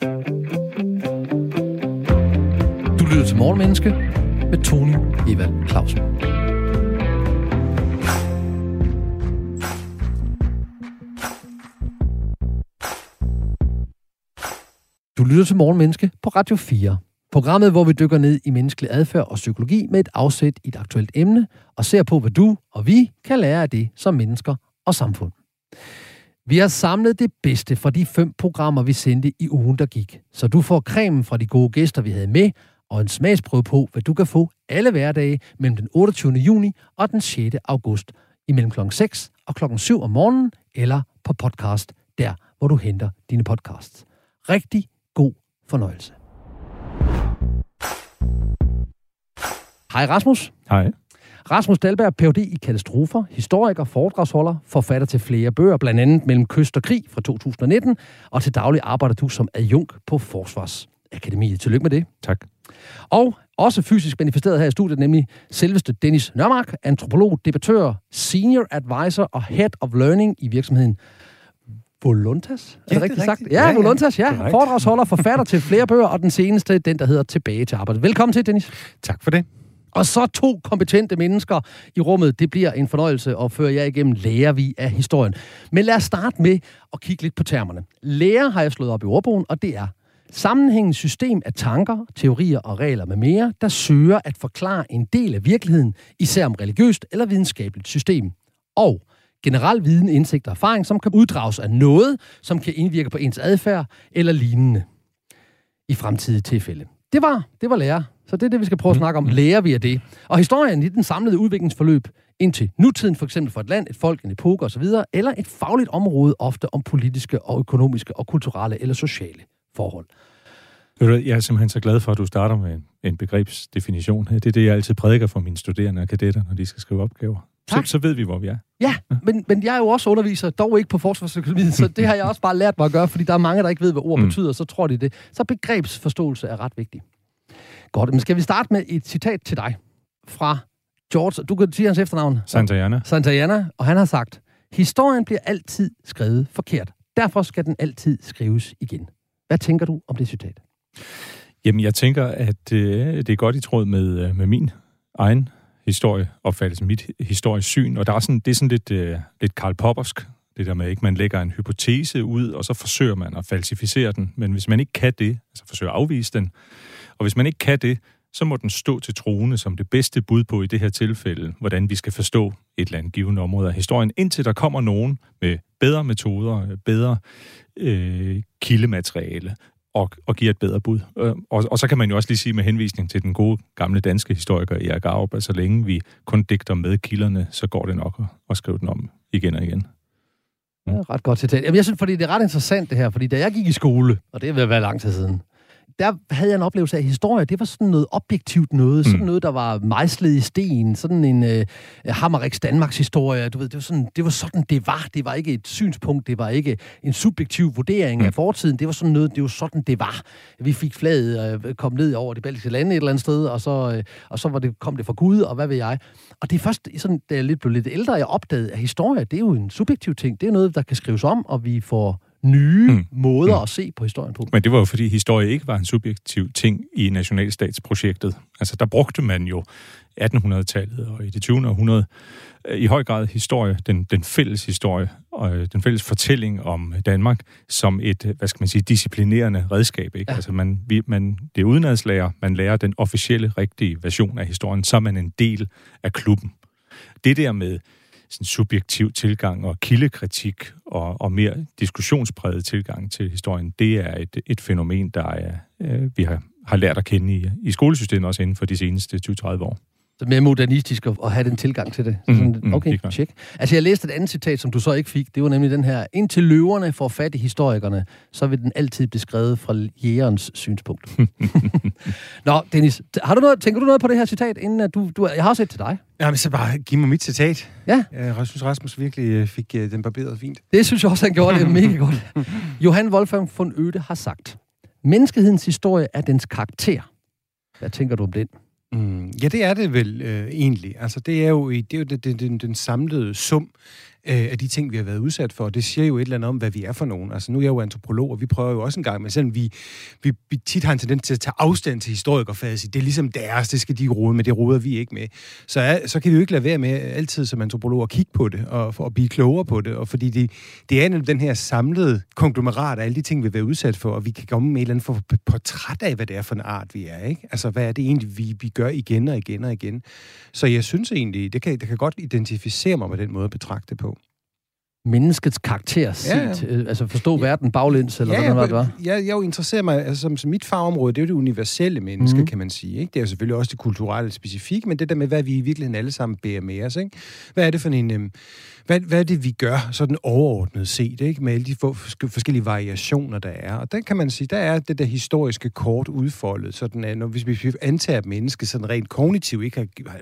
Du lytter til Morgenmenneske med Tony Evald Clausen. Du lytter til Morgenmenneske på Radio 4. Programmet, hvor vi dykker ned i menneskelig adfærd og psykologi med et afsæt i et aktuelt emne, og ser på, hvad du og vi kan lære af det som mennesker og samfund. Vi har samlet det bedste fra de fem programmer, vi sendte i ugen, der gik. Så du får cremen fra de gode gæster, vi havde med, og en smagsprøve på, hvad du kan få alle hverdage mellem den 28. juni og den 6. august, imellem kl. 6 og kl. 7 om morgenen, eller på podcast, der hvor du henter dine podcasts. Rigtig god fornøjelse. Hej Rasmus. Hej. Rasmus Dahlberg, Ph.D. i katastrofer, historiker, foredragsholder, forfatter til flere bøger, blandt andet Mellem Kyst og Krig fra 2019, og til daglig arbejder du som adjunkt på Forsvarsakademiet. Tillykke med det. Tak. Og også fysisk manifesteret her i studiet, nemlig selveste Dennis Nørmark, antropolog, debattør, senior advisor og head of learning i virksomheden Voluntas? Er Ja, det rigtigt det er sagt? rigtigt. Ja, Ja, ja, ja. Voluntas, ja. Foredragsholder, forfatter til flere bøger, og den seneste, den der hedder Tilbage til arbejdet. Velkommen til, Dennis. Tak for det. Og så to kompetente mennesker i rummet. Det bliver en fornøjelse at føre jer igennem lærer vi af historien. Men lad os starte med at kigge lidt på termerne. Lærer har jeg slået op i ordbogen, og det er sammenhængende system af tanker, teorier og regler med mere, der søger at forklare en del af virkeligheden, især om religiøst eller videnskabeligt system. Og generel viden, indsigt og erfaring, som kan uddrages af noget, som kan indvirke på ens adfærd eller lignende i fremtidige tilfælde. Det var, det var lærer. Så det er det, vi skal prøve at snakke om. Lærer vi af det? Og historien i den samlede udviklingsforløb indtil nutiden, for eksempel for et land, et folk, en epoke osv., eller et fagligt område, ofte om politiske og økonomiske og kulturelle eller sociale forhold. Jeg er simpelthen så glad for, at du starter med en, en begrebsdefinition. Det er det, jeg altid prædiker for mine studerende og kadetter, når de skal skrive opgaver. Så, Tak. så ved vi, hvor vi er. Ja, men, men jeg er jo også underviser, dog ikke på Forsvarsøkonomien, så det har jeg også bare lært mig at gøre, fordi der er mange, der ikke ved, hvad ord Mm. betyder, så tror de det. Så begrebsforståelse er ret vigtig. Godt, men skal vi starte med et citat til dig fra George, du kan sige hans efternavn. Santayana. Santayana, og han har sagt, historien bliver altid skrevet forkert. Derfor skal den altid skrives igen. Hvad tænker du om det citat? Jamen, jeg tænker, at øh, det er godt i tråd med, øh, med min egen historieopfattelse, mit historisk syn. Og der er sådan, det er sådan lidt, øh, lidt Karl Poppersk, det der med, ikke man lægger en hypotese ud, og så forsøger man at falsificere den. Men hvis man ikke kan det, altså forsøger at afvise den, og hvis man ikke kan det, så må den stå til troende som det bedste bud på i det her tilfælde, hvordan vi skal forstå et eller andet givende område af historien, indtil der kommer nogen med bedre metoder, bedre øh, kildemateriale, og, og giver et bedre bud. Øh, og, og så kan man jo også lige sige med henvisning til den gode gamle danske historiker Erik Arup, at så længe vi kun digter med kilderne, så går det nok at, at skrive den om igen og igen. Ja, ret godt citat. Jamen, jeg synes, fordi det er ret interessant det her, fordi da jeg gik i skole, og det vil være lang tid siden, der havde jeg en oplevelse af, at historie, det var sådan noget objektivt noget, sådan Mm. noget, der var mejslet i sten, sådan en øh, Hammeriks Danmarks historie, du ved, det var, sådan, det var sådan, det var. Det var ikke et synspunkt, det var ikke en subjektiv vurdering Mm. af fortiden, det var sådan noget, det var sådan, det var. Vi fik flaget øh, kom ned over de baltiske lande et eller andet sted, og så, øh, og så var det, kom det fra Gud, og hvad ved jeg. Og det er først, sådan, da jeg lidt blev lidt ældre, jeg opdagede, at historie, det er jo en subjektiv ting. Det er noget, der kan skrives om, og vi får nye mm. Måder Mm. at se på historien på. Men det var jo fordi historie ikke var en subjektiv ting i nationalstatsprojektet. Altså der brugte man jo 1800-tallet og i det 20. århundrede øh, i høj grad historie, den, den fælles historie og øh, den fælles fortælling om Danmark som et, øh, hvad skal man sige, disciplinerende redskab. Ikke? Ja. Altså man, vi, man, det er udenadslærer, man lærer den officielle, rigtige version af historien, så er man en del af klubben. Det der med sådan subjektiv tilgang og kildekritik og, og mere diskussionspræget tilgang til historien, det er et, et fænomen, der er, øh, vi har, har lært at kende i, i skolesystemet også inden for de seneste 20-30 år. Så mere modernistisk at, at have den tilgang til det. Så sådan, mhm, okay, klart. tjek. Altså, jeg læste et andet citat, som du så ikke fik. Det var nemlig den her. Indtil løverne får fat i historikerne, så vil den altid blive skrevet fra jægerens synspunkt. Nå, Dennis, har du noget, tænker du noget på det her citat, inden at du, du... Jeg har også et til dig. Jamen, så bare giv mig mit citat. Ja. Jeg synes, Rasmus virkelig øh, fik øh, den barberet fint. Det synes jeg også, han gjorde. Det er mega godt. Johan Wolfgang von Oede har sagt, menneskehedens historie er dens karakter. Hvad tænker du om den? Mm, ja, det er det vel øh, egentlig. Altså, det er jo, det er jo den, den, den samlede sum øh, af de ting, vi har været udsat for. Det siger jo et eller andet om, hvad vi er for nogen. Altså, nu er jeg jo antropolog, og vi prøver jo også en gang, men selvom vi, vi, vi tit har en tendens til at tage afstand til historikerfaget, det er ligesom deres, det skal de rode med, det roder vi ikke med. Så, er, så kan vi jo ikke lade være med altid som antropolog at kigge på det, og, for at blive klogere på det, og fordi det, det er den her samlede konglomerat af alle de ting, vi har været udsat for, og vi kan komme med et eller andet for portræt af, hvad det er for en art, vi er. Ikke? Altså, hvad er det egentlig, vi, vi gør igen og igen og igen. Så jeg synes egentlig, det kan, det kan godt identificere mig med den måde at betragte det på menneskets karakter set? Ja, ja. Øh, altså forstå ja. verden baglæns, eller ja, hvordan var det var? Ja, jeg jo interesserer mig, altså som, som mit fagområde, det er jo det universelle menneske, mm. kan man sige. Ikke? Det er jo selvfølgelig også det kulturelle specifikke, men det der med, hvad vi i virkeligheden alle sammen bærer med os. Ikke? Hvad er det for en... Øhm, hvad, hvad er det, vi gør sådan overordnet set, ikke? med alle de forskellige variationer, der er. Og der kan man sige, der er det der historiske kort udfoldet, sådan at når, hvis vi antager, at mennesket sådan rent kognitivt ikke har, har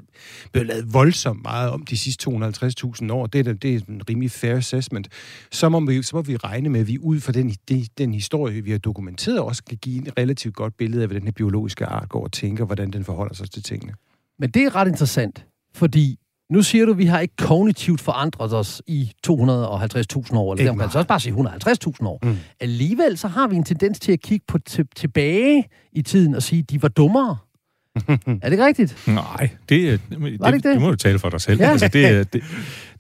blevet lavet voldsomt meget om de sidste 250.000 år, det er, det er en rimelig fair assessment, så må vi, så må vi regne med, at vi ud fra den, de, den historie, vi har dokumenteret, også kan give en relativt godt billede af, hvad den her biologiske art går og tænker, hvordan den forholder sig til tingene. Men det er ret interessant, fordi nu siger du, at vi har ikke kognitivt forandret os i 250.000 år, eller det kan så også bare sige 150.000 år. Mm. Alligevel så har vi en tendens til at kigge på tilbage i tiden og sige, at de var dummere. er det ikke rigtigt? Nej, det, det, det, det, det må du tale for dig selv. Ja. Altså, det, det,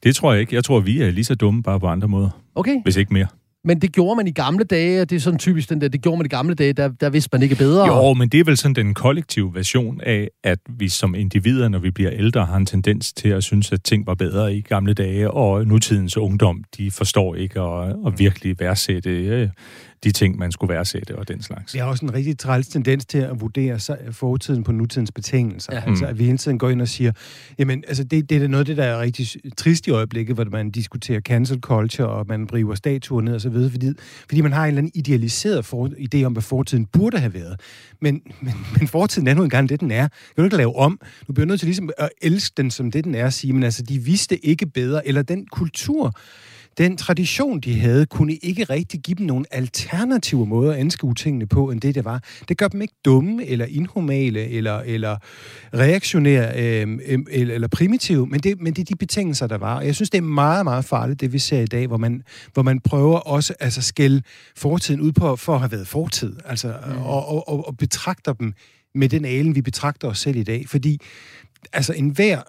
det tror jeg ikke. Jeg tror, vi er lige så dumme, bare på andre måder. Okay. Hvis ikke mere. Men det gjorde man i gamle dage, og det er sådan typisk den der, det gjorde man i gamle dage, der, der vidste man ikke bedre. Jo, men det er vel sådan den kollektive version af, at vi som individer, når vi bliver ældre, har en tendens til at synes, at ting var bedre i gamle dage, og nutidens ungdom, de forstår ikke at, at virkelig værdsætte øh, de ting, man skulle værdsætte og den slags. Det er også en rigtig træls tendens til at vurdere fortiden på nutidens betingelser. Ja. Altså, at vi hele tiden går ind og siger, jamen, altså, det, det er noget det, der er rigtig trist i øjeblikket, hvor man diskuterer cancel culture, og man briver statuer ned og så videre, fordi, fordi man har en eller anden idealiseret for, idé om, hvad fortiden burde have været. Men, men, men fortiden er nu engang det, den er. Du kan ikke lave om. Du bliver nødt til ligesom at elske den som det, den er, at sige, men altså, de vidste ikke bedre, eller den kultur, den tradition, de havde, kunne ikke rigtig give dem nogle alternative måder at anskue tingene på, end det, det var. Det gør dem ikke dumme, eller inhumale, eller, eller reaktionære, øh, eller, eller primitive, men det, men det er de betingelser, der var. Og jeg synes, det er meget, meget farligt, det vi ser i dag, hvor man, hvor man prøver også altså, skælde fortiden ud på, for at have været fortid, altså, mm. og, og, og, og betragter dem med den alen, vi betragter os selv i dag. Fordi altså enhver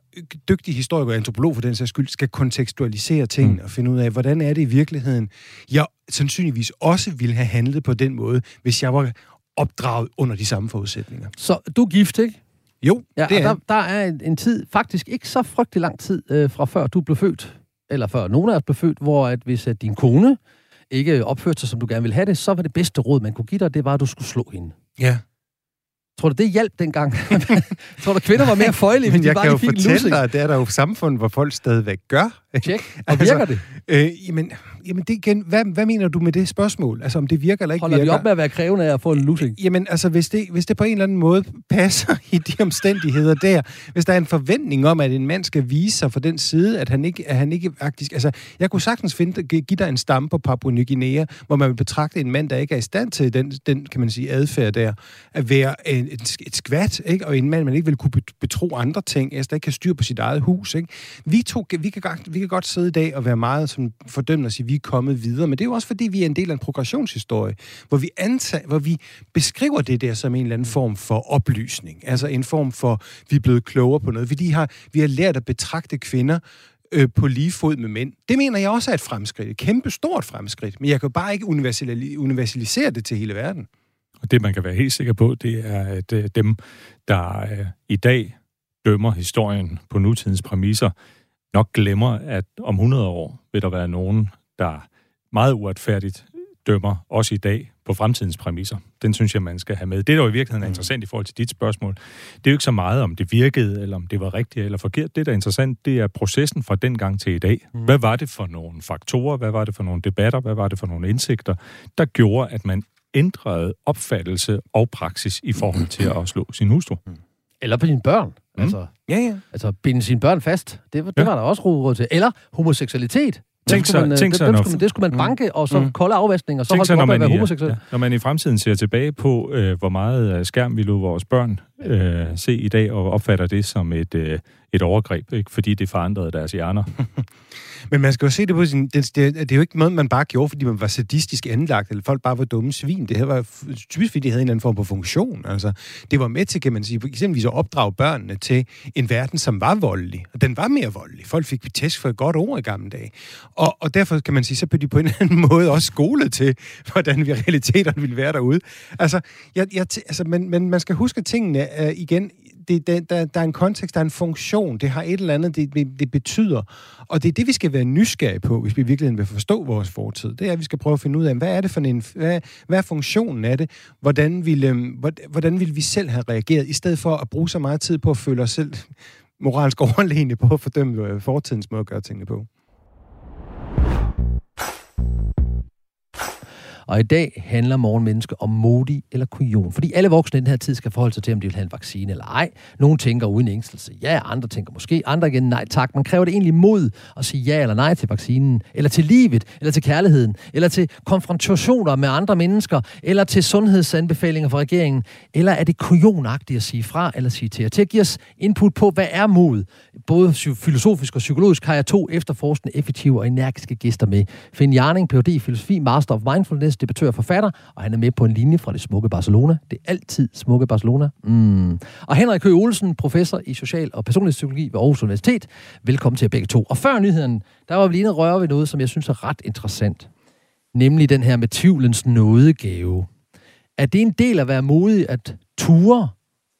dygtig historiker og antropolog for den sags skyld, skal kontekstualisere tingene mm. og finde ud af, hvordan er det i virkeligheden, jeg sandsynligvis også ville have handlet på den måde, hvis jeg var opdraget under de samme forudsætninger. Så du er gift, ikke? Jo, ja, det er der, der er en, en tid, faktisk ikke så frygtelig lang tid øh, fra før du blev født, eller før nogen af os blev født, hvor at hvis at din kone ikke opførte sig, som du gerne ville have det, så var det bedste råd, man kunne give dig, det var, at du skulle slå hende. Ja. Tror du, det hjalp dengang? tror du, kvinder var mere føjelige, hvis de bare kan jo fortælle dig, at det er der jo samfund, hvor folk stadigvæk gør. Tjek. Og altså, virker det? Øh, jamen, jamen det igen, hvad, hvad mener du med det spørgsmål? Altså, om det virker eller ikke Holder virker? vi op med at være krævende af at få en lussing? Jamen, altså, hvis det, hvis det på en eller anden måde passer i de omstændigheder der, hvis der er en forventning om, at en mand skal vise sig for den side, at han ikke, at han ikke faktisk... Altså, jeg kunne sagtens finde, give dig en stamme på Papua Ny Guinea, hvor man vil betragte en mand, der ikke er i stand til den, den kan man sige, adfærd der, at være en, et, et skvat, ikke? og en mand, man ikke vil kunne betro andre ting, altså, der ikke kan styre på sit eget hus. Ikke? Vi, to, vi, kan, vi kan godt sidde i dag og være meget sådan, fordømmende og sige, at vi er kommet videre. Men det er jo også, fordi vi er en del af en progressionshistorie, hvor vi, antager, hvor vi beskriver det der som en eller anden form for oplysning. Altså en form for, vi er blevet klogere på noget. Vi har, vi har lært at betragte kvinder øh, på lige fod med mænd. Det mener jeg også er et fremskridt. Et kæmpe stort fremskridt. Men jeg kan bare ikke universalisere det til hele verden. Og det, man kan være helt sikker på, det er, at øh, dem, der øh, i dag dømmer historien på nutidens præmisser, nok glemmer, at om 100 år vil der være nogen, der meget uretfærdigt dømmer også i dag på fremtidens præmisser. Den synes jeg, man skal have med. Det, der jo i virkeligheden er mm. interessant i forhold til dit spørgsmål, det er jo ikke så meget, om det virkede, eller om det var rigtigt eller forkert. Det, der er interessant, det er processen fra den gang til i dag. Mm. Hvad var det for nogle faktorer? Hvad var det for nogle debatter? Hvad var det for nogle indsigter, der gjorde, at man ændrede opfattelse og praksis i forhold til at slå sin hustru? Mm. Eller på dine børn. Mm. Altså, ja, ja. Altså, binde sine børn fast. Det, det ja. var der også råd til. Eller homoseksualitet. Tænk så, man, tænk så, det, det, skulle man, det skulle man banke, mm. og så mm. kolde afvaskning, og så holde op med at være homoseksuel. Ja, når man i fremtiden ser tilbage på, øh, hvor meget skærm vi lod vores børn øh, se i dag og opfatter det som et, øh, et overgreb, ikke? fordi det forandrede deres hjerner. Men man skal jo se det på sin... Det, det, det er jo ikke noget, man bare gjorde, fordi man var sadistisk anlagt, eller folk bare var dumme svin. Det her var typisk, fordi de havde en eller anden form for funktion. Altså, det var med til, kan man sige, eksempelvis at opdrage børnene til en verden, som var voldelig. Og den var mere voldelig. Folk fik tæsk for et godt ord i gamle dage. Og, og derfor kan man sige, så blev de på en eller anden måde også skolet til, hvordan vi realiteterne ville være derude. Altså, jeg, jeg, altså men, men man skal huske tingene uh, igen det, der, der, der er en kontekst, der er en funktion, det har et eller andet, det, det, det betyder. Og det er det, vi skal være nysgerrige på, hvis vi virkelig vil forstå vores fortid. Det er, at vi skal prøve at finde ud af, hvad er det for en, hvad, hvad er funktionen af det? Hvordan ville, øhm, hvordan ville vi selv have reageret, i stedet for at bruge så meget tid på at føle os selv moralsk overlegne på at fordømme øh, fortidens måde at gøre tingene på. Og i dag handler morgenmenneske om modig eller kujon. Fordi alle voksne i den her tid skal forholde sig til, om de vil have en vaccine eller ej. Nogle tænker uden ængstelse ja, andre tænker måske, andre igen nej tak. Man kræver det egentlig mod at sige ja eller nej til vaccinen, eller til livet, eller til kærligheden, eller til konfrontationer med andre mennesker, eller til sundhedsanbefalinger fra regeringen, eller er det kujonagtigt at sige fra eller sige til? Til at give os input på, hvad er mod? Både filosofisk og psykologisk har jeg to efterforskende, effektive og energiske gæster med. Finn Jarning, Ph.D. i filosofi, Master of Mindfulness, debattør og forfatter, og han er med på en linje fra det smukke Barcelona. Det er altid smukke Barcelona. Mm. Og Henrik Høgh Olsen, professor i social- og personlig psykologi ved Aarhus Universitet. Velkommen til begge to. Og før nyheden, der var vi lige røre ved noget, som jeg synes er ret interessant. Nemlig den her med tvivlens nådegave. Er det en del af at være modig at ture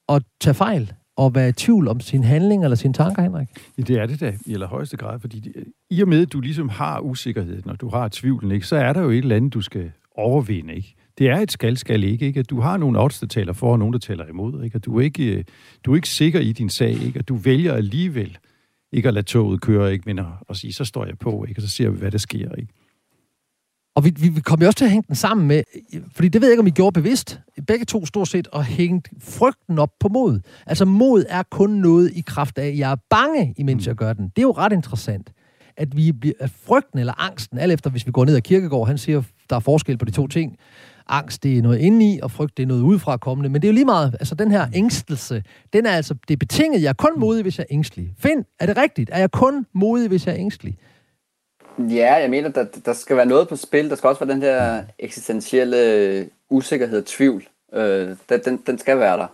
og tage fejl? og være i tvivl om sin handling eller sine tanker, Henrik? Ja, det er det da i allerhøjeste grad, fordi det, i og med, at du ligesom har usikkerhed, når du har tvivlen, ikke, så er der jo et eller andet, du skal overvinde. Ikke? Det er et skal-skal ikke, ikke? At du har nogle odds, der taler for, og nogle, der taler imod. Ikke? At du er ikke, du er ikke sikker i din sag, ikke? At du vælger alligevel ikke at lade toget køre, ikke? men at, at sige, så står jeg på, ikke? og så ser vi, hvad der sker. Ikke? Og vi, vi, vi kommer jo også til at hænge den sammen med, fordi det ved jeg ikke, om I gjorde bevidst, begge to stort set, og hængt frygten op på mod. Altså mod er kun noget i kraft af, at jeg er bange, imens mm. jeg gør den. Det er jo ret interessant, at vi bliver, at frygten eller angsten, alt efter hvis vi går ned ad kirkegård, han siger, der er forskel på de to ting. Angst, det er noget indeni, og frygt, det er noget udefra kommende. Men det er jo lige meget, altså den her ængstelse, den er altså, det er betinget, jeg er kun modig, hvis jeg er ængstelig. Find, er det rigtigt? Er jeg kun modig, hvis jeg er ængstelig? Ja, jeg mener, der, der skal være noget på spil. Der skal også være den der eksistentielle usikkerhed og tvivl. Øh, den, den, den skal være der.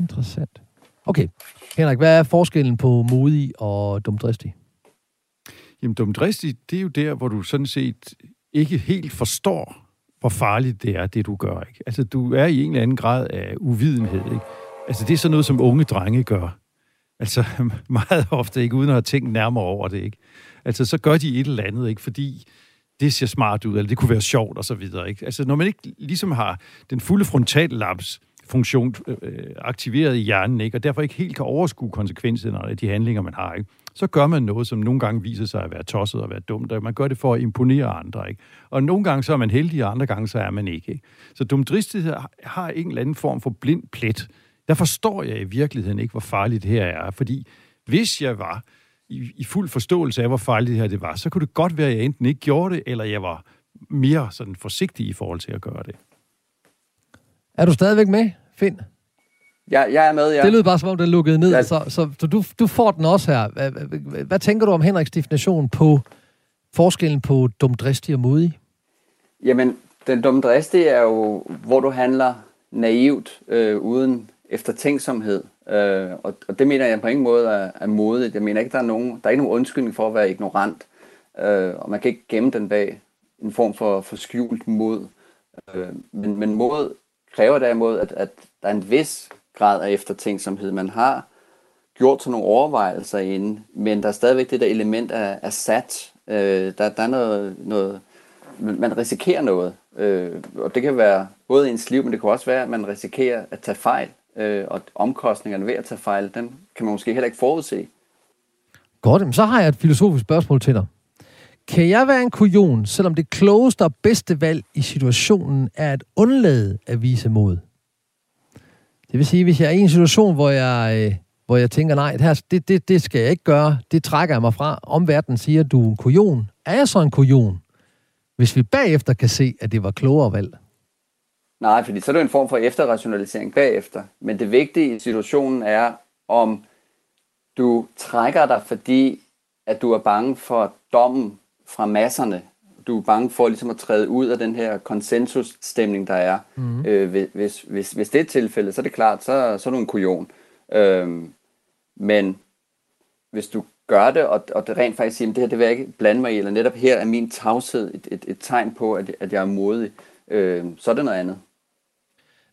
Interessant. Okay, Henrik, hvad er forskellen på modig og dumdristig? Jamen, dumdristig, det er jo der, hvor du sådan set ikke helt forstår, hvor farligt det er, det du gør. Ikke? Altså, du er i en eller anden grad af uvidenhed. Ikke? Altså, det er sådan noget, som unge drenge gør. Altså, meget ofte ikke, uden at have tænkt nærmere over det. Ikke? Altså, så gør de et eller andet, ikke? Fordi det ser smart ud, eller det kunne være sjovt, og så videre. Ikke? Altså, når man ikke ligesom har den fulde frontallaps, funktion øh, aktiveret i hjernen, ikke? og derfor ikke helt kan overskue konsekvenserne af de handlinger, man har, ikke? så gør man noget, som nogle gange viser sig at være tosset og være dumt, og man gør det for at imponere andre. Ikke? Og nogle gange så er man heldig, og andre gange så er man ikke. ikke? Så dumdristighed har en eller anden form for blind plet. Der forstår jeg i virkeligheden ikke, hvor farligt det her er, fordi hvis jeg var i, i fuld forståelse af, hvor farligt det her det var, så kunne det godt være, at jeg enten ikke gjorde det, eller jeg var mere sådan forsigtig i forhold til at gøre det. Er du stadigvæk med, Finn? Ja, jeg er med, ja. Det lyder bare, som om den lukkede ned, ja. så, så, så du, du får den også her. Hvad, hvad, hvad tænker du om Henriks definition på forskellen på dumdristig og modig? Jamen, den dumdristige er jo, hvor du handler naivt, øh, uden eftertænksomhed. Øh, og, og det mener jeg på ingen måde er, er modigt. Jeg mener ikke, der er nogen, der er ikke nogen undskyldning for at være ignorant. Øh, og man kan ikke gemme den bag en form for, for skjult mod. Øh, men, men mod kræver derimod, at, at der er en vis grad af eftertænksomhed. Man har gjort sådan nogle overvejelser inden, men der er stadigvæk det der element af, af sat. Øh, der, der er noget, noget, man risikerer noget. Øh, og det kan være både i ens liv, men det kan også være, at man risikerer at tage fejl øh, og omkostningerne ved at tage fejl, den kan man måske heller ikke forudse. Godt, så har jeg et filosofisk spørgsmål til dig. Kan jeg være en kujon, selvom det klogeste og bedste valg i situationen er at undlade at vise mod? Det vil sige, hvis jeg er i en situation, hvor jeg, øh, hvor jeg tænker, nej, det, her, det, det, det skal jeg ikke gøre, det trækker jeg mig fra. Omverdenen siger, du er en kujon. Er jeg så en kujon? Hvis vi bagefter kan se, at det var klogere valg? Nej, fordi så er det en form for efterrationalisering bagefter. Men det vigtige i situationen er, om du trækker dig, fordi at du er bange for dommen fra masserne. Du er bange for ligesom at træde ud af den her konsensusstemning, der er. Mm. Øh, hvis, hvis, hvis det er tilfældet, så er det klart, så, så er du en kujon. Øh, men hvis du gør det, og, og det rent faktisk siger, at det her det vil jeg ikke blande mig i, eller netop her er min tavshed et, et, et tegn på, at, at jeg er modig, øh, så er det noget andet.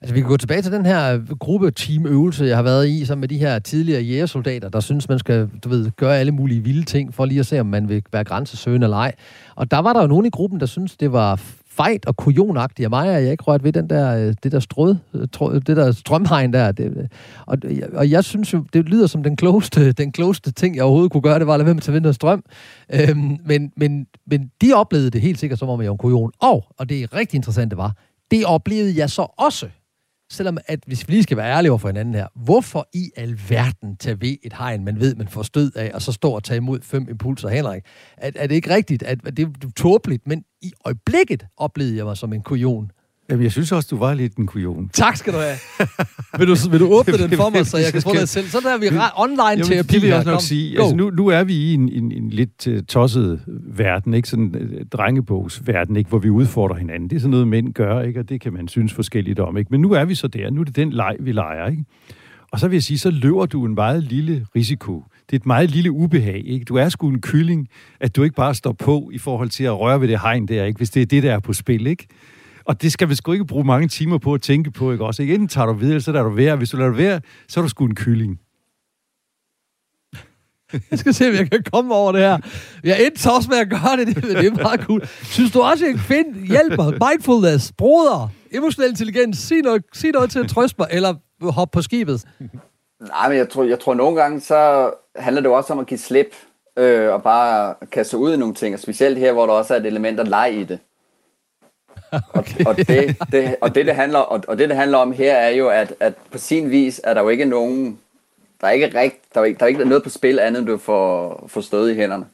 Altså, vi kan gå tilbage til den her øh, gruppe-team-øvelse, jeg har været i, sammen med de her tidligere jægersoldater, der synes, man skal du ved, gøre alle mulige vilde ting, for lige at se, om man vil være grænsesøgende eller ej. Og der var der jo nogen i gruppen, der synes det var fejt og kujonagtigt af mig, at jeg ikke rørte ved den der, øh, det der strød, øh, det der strømhegn der. Det, og, og jeg synes jo, det lyder som den klogeste, den klogeste ting, jeg overhovedet kunne gøre, det var at lade være med at tage noget strøm. Øhm, men, men, men de oplevede det helt sikkert, som om jeg var en kujon. Og, og det rigtig interessante var, det oplevede jeg så også selvom at, hvis vi lige skal være ærlige over for hinanden her, hvorfor i alverden tage ved et hegn, man ved, man får stød af, og så står og tage imod fem impulser, Henrik? Er, er det ikke rigtigt? At, at det er tåbeligt, men i øjeblikket oplevede jeg mig som en kujon. Jamen, jeg synes også, du var lidt en kujon. Tak skal du have. vil, du, vil du åbne den for mig, så jeg kan få det selv? Så der er vi online til at Det vil jeg også nok sige. Altså, nu, nu er vi i en, en, en lidt uh, tosset verden, ikke? Sådan en uh, drengebogsverden, ikke? Hvor vi udfordrer hinanden. Det er sådan noget, mænd gør, ikke? Og det kan man synes forskelligt om, ikke? Men nu er vi så der. Nu er det den leg, vi leger, ikke? Og så vil jeg sige, så løber du en meget lille risiko. Det er et meget lille ubehag, ikke? Du er sgu en kylling, at du ikke bare står på i forhold til at røre ved det hegn der, ikke? Hvis det er det, der er på spil, ikke? Og det skal vi sgu ikke bruge mange timer på at tænke på, ikke også? Ikke? Enten tager du videre, så lader du være. Hvis du lader være, så er du sgu en kylling. Jeg skal se, om jeg kan komme over det her. Jeg endte også med at gøre det, det, det er meget cool. Synes du også, at jeg kan hjælper? Mindfulness, broder, emotionel intelligens, sig noget, sig noget til at trøste mig, eller hoppe på skibet? Nej, men jeg tror, jeg tror nogle gange, så handler det også om at give slip, øh, og bare kaste ud i nogle ting, og specielt her, hvor der også er et element af leg i det. Okay. Og, og, det, det, og, det, det handler, og, og det, det handler om her, er jo, at, at på sin vis er der jo ikke nogen... Der er ikke, rigt, der er ikke, der er ikke noget på spil andet, end du får, får stød i hænderne.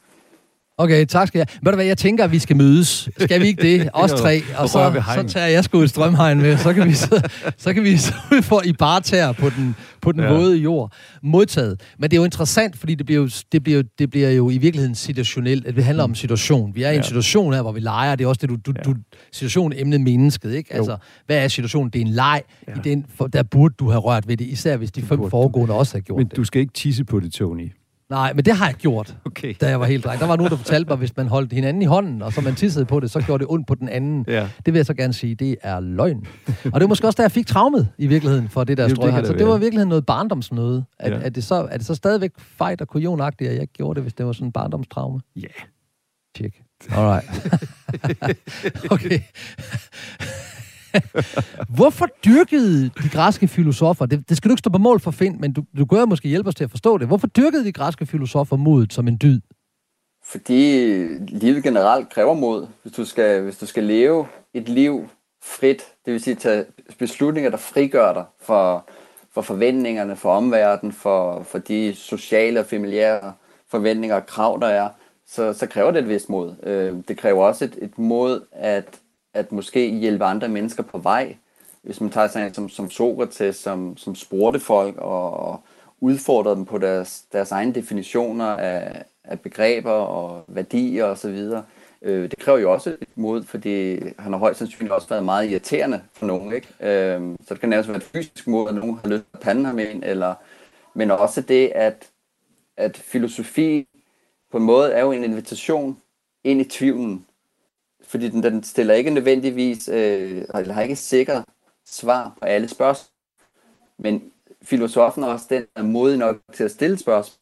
Okay, tak skal jeg. Ved du hvad, jeg tænker, at vi skal mødes. Skal vi ikke det? Os tre. Og så, så tager jeg sgu et strømhegn med, så kan vi så, så kan vi så for i barter på den, på den ja. våde jord. Modtaget. Men det er jo interessant, fordi det bliver jo, det bliver, det bliver jo i virkeligheden situationelt. At det handler om situation. Vi er i en ja. situation her, hvor vi leger. Det er også det, du, du, ja. du situation emnet mennesket, ikke? Altså, hvad er situationen? Det er en leg. Ja. I den, for, der burde du have rørt ved det, især hvis de fem foregående også har gjort Men det. du skal ikke tisse på det, Tony. Nej, men det har jeg gjort, okay. da jeg var helt dreng. Der var nogen, der fortalte mig, hvis man holdt hinanden i hånden, og så man tissede på det, så gjorde det ondt på den anden. Ja. Det vil jeg så gerne sige, det er løgn. Og det var måske også, da jeg fik traumet i virkeligheden for det der strøg. Så det var virkelig noget barndomsnøde. At, ja. at det så, er det så stadigvæk fejt og kujonagtigt, at jeg gjorde det, hvis det var sådan en barndomstraume? Ja. Yeah. Tjek. Alright. okay. Hvorfor dyrkede de græske filosofer, det, det skal du ikke stå på mål for Finn, men du, du gør måske hjælpe os til at forstå det. Hvorfor dyrkede de græske filosofer modet som en dyd? Fordi livet generelt kræver mod. Hvis du skal, hvis du skal leve et liv frit, det vil sige tage beslutninger, der frigør dig for, for forventningerne, for omverdenen, for, for de sociale og familiære forventninger og krav, der er, så, så kræver det et vist mod. Øh, det kræver også et, et mod at at måske hjælpe andre mennesker på vej. Hvis man tager sådan som, som Sokrates, som, som spurgte folk og udfordrede dem på deres, deres egne definitioner af, af begreber og værdier osv., øh, det kræver jo også et mod, fordi han har højst sandsynligt også været meget irriterende for nogen. Ikke? Øh, så det kan nærmest være et fysisk mod, at nogen har lyst til at pande ham ind, eller, men også det, at, at filosofi på en måde er jo en invitation ind i tvivlen fordi den, den stiller ikke nødvendigvis, øh, eller har ikke sikker svar på alle spørgsmål. Men filosofen er også den, der er modig nok til at stille spørgsmål,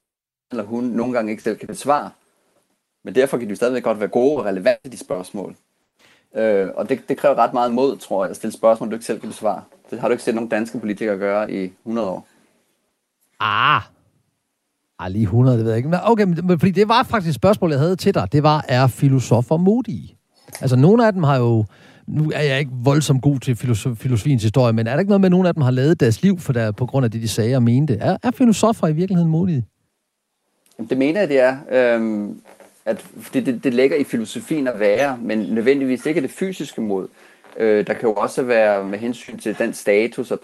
eller hun nogle gange ikke selv kan besvare. Men derfor kan de stadigvæk godt være gode og relevante, de spørgsmål. Øh, og det, det kræver ret meget mod, tror jeg, at stille spørgsmål, du ikke selv kan besvare. Det har du ikke set nogen danske politikere gøre i 100 år. Ah, Ah, lige 100, det ved jeg ikke. Men okay, men, fordi det var faktisk et spørgsmål, jeg havde til dig. Det var, er filosofer modige? Altså, nogle af dem har jo... Nu er jeg ikke voldsomt god til filosof, filosofiens historie, men er der ikke noget med, at nogle af dem har lavet deres liv for der, på grund af det, de sagde og mente? Er, er filosofer i virkeligheden modige? Det mener jeg, det er. Øhm, at det, det, det ligger i filosofien at være, men nødvendigvis ikke det fysiske mod. Øh, der kan jo også være med hensyn til den status og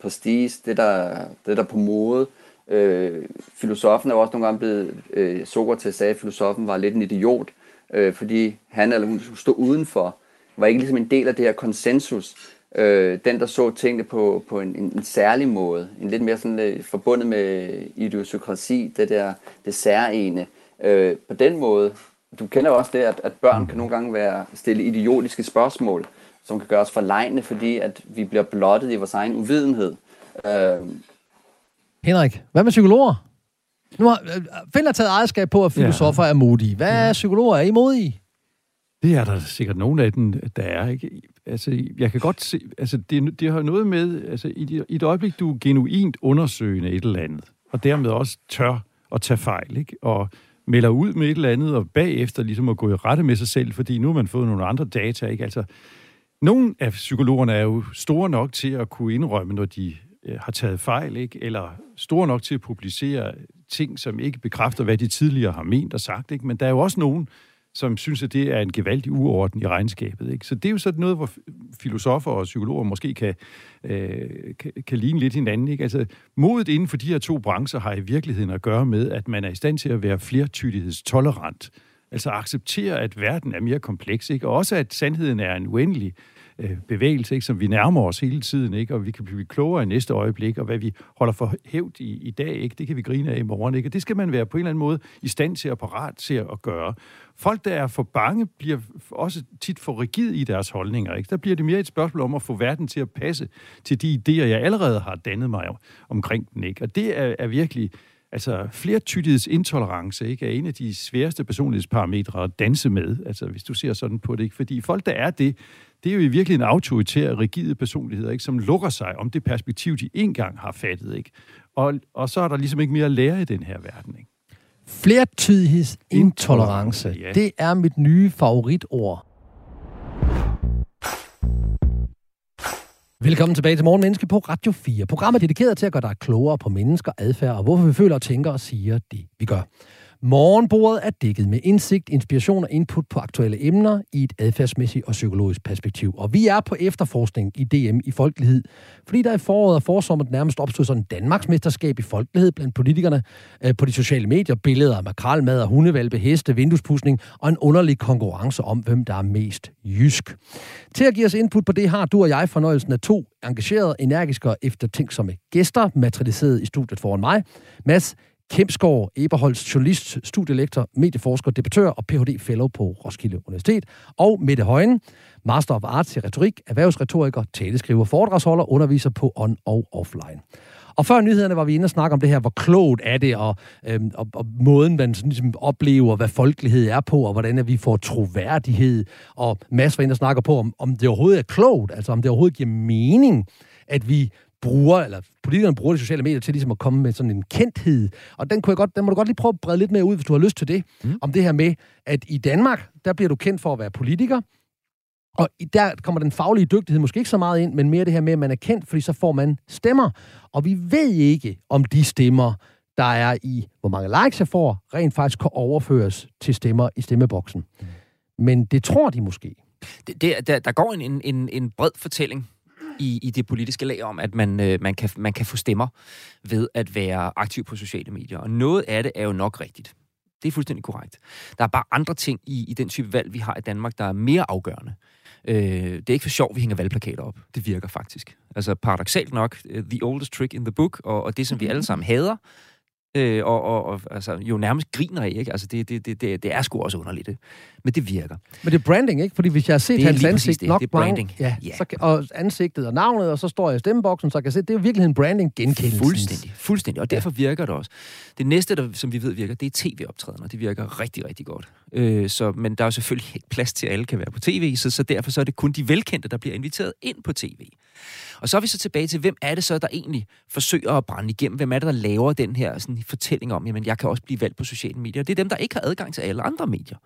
prestige, det der, det der på mode. Øh, filosofen er jo også nogle gange blevet, øh, Sokrates sagde, at filosofen var lidt en idiot, øh, øh, fordi han eller hun stod udenfor, var ikke ligesom en del af det her konsensus. Øh, den, der så tingene på, på en, en, en særlig måde, en lidt mere sådan øh, forbundet med idiosynkrasi, det der det særlige. Øh, på den måde, du kender også det, at, at børn kan nogle gange være stille idiotiske spørgsmål, som kan gøre os forlegne, fordi at vi bliver blottet i vores egen uvidenhed. Øh, Henrik, hvad med psykologer? Nu har øh, Finder taget ejerskab på, at filosofer ja. er modige. Hvad er psykologer? Er I modige? Det er der sikkert nogen af dem, der er. Ikke? Altså, jeg kan godt se, altså, det, det har noget med, altså, i, i et øjeblik, du er genuint undersøgende et eller andet, og dermed også tør at tage fejl, ikke? og melder ud med et eller andet, og bagefter ligesom at gå i rette med sig selv, fordi nu har man fået nogle andre data. Ikke? Altså, nogle af psykologerne er jo store nok til at kunne indrømme, når de øh, har taget fejl, ikke? eller store nok til at publicere ting, som ikke bekræfter, hvad de tidligere har ment og sagt. Ikke? Men der er jo også nogen, som synes, at det er en gevaldig uorden i regnskabet. Ikke? Så det er jo sådan noget, hvor filosofer og psykologer måske kan, øh, kan, kan ligne lidt hinanden. Ikke? Altså, modet inden for de her to brancher har i virkeligheden at gøre med, at man er i stand til at være flertydighedstolerant. Altså acceptere, at verden er mere kompleks, ikke? og også at sandheden er en uendelig øh, bevægelse, ikke? som vi nærmer os hele tiden, ikke? og vi kan blive klogere i næste øjeblik, og hvad vi holder for hævd i, i dag, ikke? det kan vi grine af i morgen. Ikke? Og det skal man være på en eller anden måde i stand til og parat til at gøre. Folk, der er for bange, bliver også tit for rigid i deres holdninger. Ikke? Der bliver det mere et spørgsmål om at få verden til at passe til de idéer, jeg allerede har dannet mig omkring den. Ikke? Og det er, er virkelig Altså, flertydigheds intolerance ikke, er en af de sværeste personlighedsparametre at danse med, altså hvis du ser sådan på det. Ikke? Fordi folk, der er det, det er jo i virkelig en autoritær, rigide personlighed, ikke, som lukker sig om det perspektiv, de engang har fattet. Ikke? Og, og så er der ligesom ikke mere at lære i den her verden. Ikke? Flertydighedsintolerance, ja. det er mit nye favoritord. Velkommen tilbage til Morgenmenneske på Radio 4. Programmet er dedikeret til at gøre dig klogere på mennesker, adfærd og hvorfor vi føler og tænker og siger det, vi gør. Morgenbordet er dækket med indsigt, inspiration og input på aktuelle emner i et adfærdsmæssigt og psykologisk perspektiv. Og vi er på efterforskning i DM i folkelighed, fordi der i foråret og forsommeren nærmest opstod sådan en Danmarks mesterskab i folkelighed blandt politikerne øh, på de sociale medier, billeder af makralmad og hundevalpe, heste, vinduespusning og en underlig konkurrence om, hvem der er mest jysk. Til at give os input på det har du og jeg fornøjelsen af to engagerede, energiske og eftertænksomme gæster, materialiseret i studiet foran mig. Mads Kemsgaard Eberholds, journalist, studielektor, medieforsker, debattør og Ph.D. fellow på Roskilde Universitet. Og Mette Højen, Master of Arts i retorik, erhvervsretoriker, taleskriver, foredragsholder, underviser på on- og offline. Og før nyhederne var vi inde og snakke om det her, hvor klogt er det, og, øhm, og, og måden, man sådan ligesom oplever, hvad folkelighed er på, og hvordan vi får troværdighed. Og masser var inde og snakker på, om, om det overhovedet er klogt, altså om det overhovedet giver mening, at vi bruger, eller politikerne bruger de sociale medier til ligesom at komme med sådan en kendthed. Og den, kunne jeg godt, den må du godt lige prøve at brede lidt mere ud, hvis du har lyst til det. Mm. Om det her med, at i Danmark, der bliver du kendt for at være politiker, og der kommer den faglige dygtighed måske ikke så meget ind, men mere det her med, at man er kendt, fordi så får man stemmer. Og vi ved ikke, om de stemmer, der er i, hvor mange likes jeg får, rent faktisk kan overføres til stemmer i stemmeboksen. Mm. Men det tror de måske. Det, det, der, der går en, en, en bred fortælling i, i det politiske lag om, at man, øh, man, kan, man kan få stemmer ved at være aktiv på sociale medier. Og noget af det er jo nok rigtigt. Det er fuldstændig korrekt. Der er bare andre ting i, i den type valg, vi har i Danmark, der er mere afgørende. Øh, det er ikke for sjovt, vi hænger valgplakater op. Det virker faktisk. Altså paradoxalt nok, øh, the oldest trick in the book, og, og det, som vi alle sammen hader, øh, og, og, og altså, jo nærmest griner af, ikke? Altså, det, det, det, det, er sgu også underligt, men det virker. Men det er branding, ikke? Fordi hvis jeg har set hans ansigt det. nok det er branding. Mange, ja, Så, og ansigtet og navnet, og så står jeg i stemmeboksen, så jeg kan se, det er virkelig en branding genkendelse. Fuldstændig, fuldstændig, og derfor ja. virker det også. Det næste, der, som vi ved virker, det er tv-optrædener. Det virker rigtig, rigtig godt. Øh, så, men der er jo selvfølgelig ikke plads til, at alle kan være på tv, så, så derfor så er det kun de velkendte, der bliver inviteret ind på tv. Og så er vi så tilbage til, hvem er det så, der egentlig forsøger at brænde igennem? Hvem er det, der laver den her sådan, fortælling om, jamen jeg kan også blive valgt på sociale medier? Det er dem, der ikke har adgang til alle andre medier.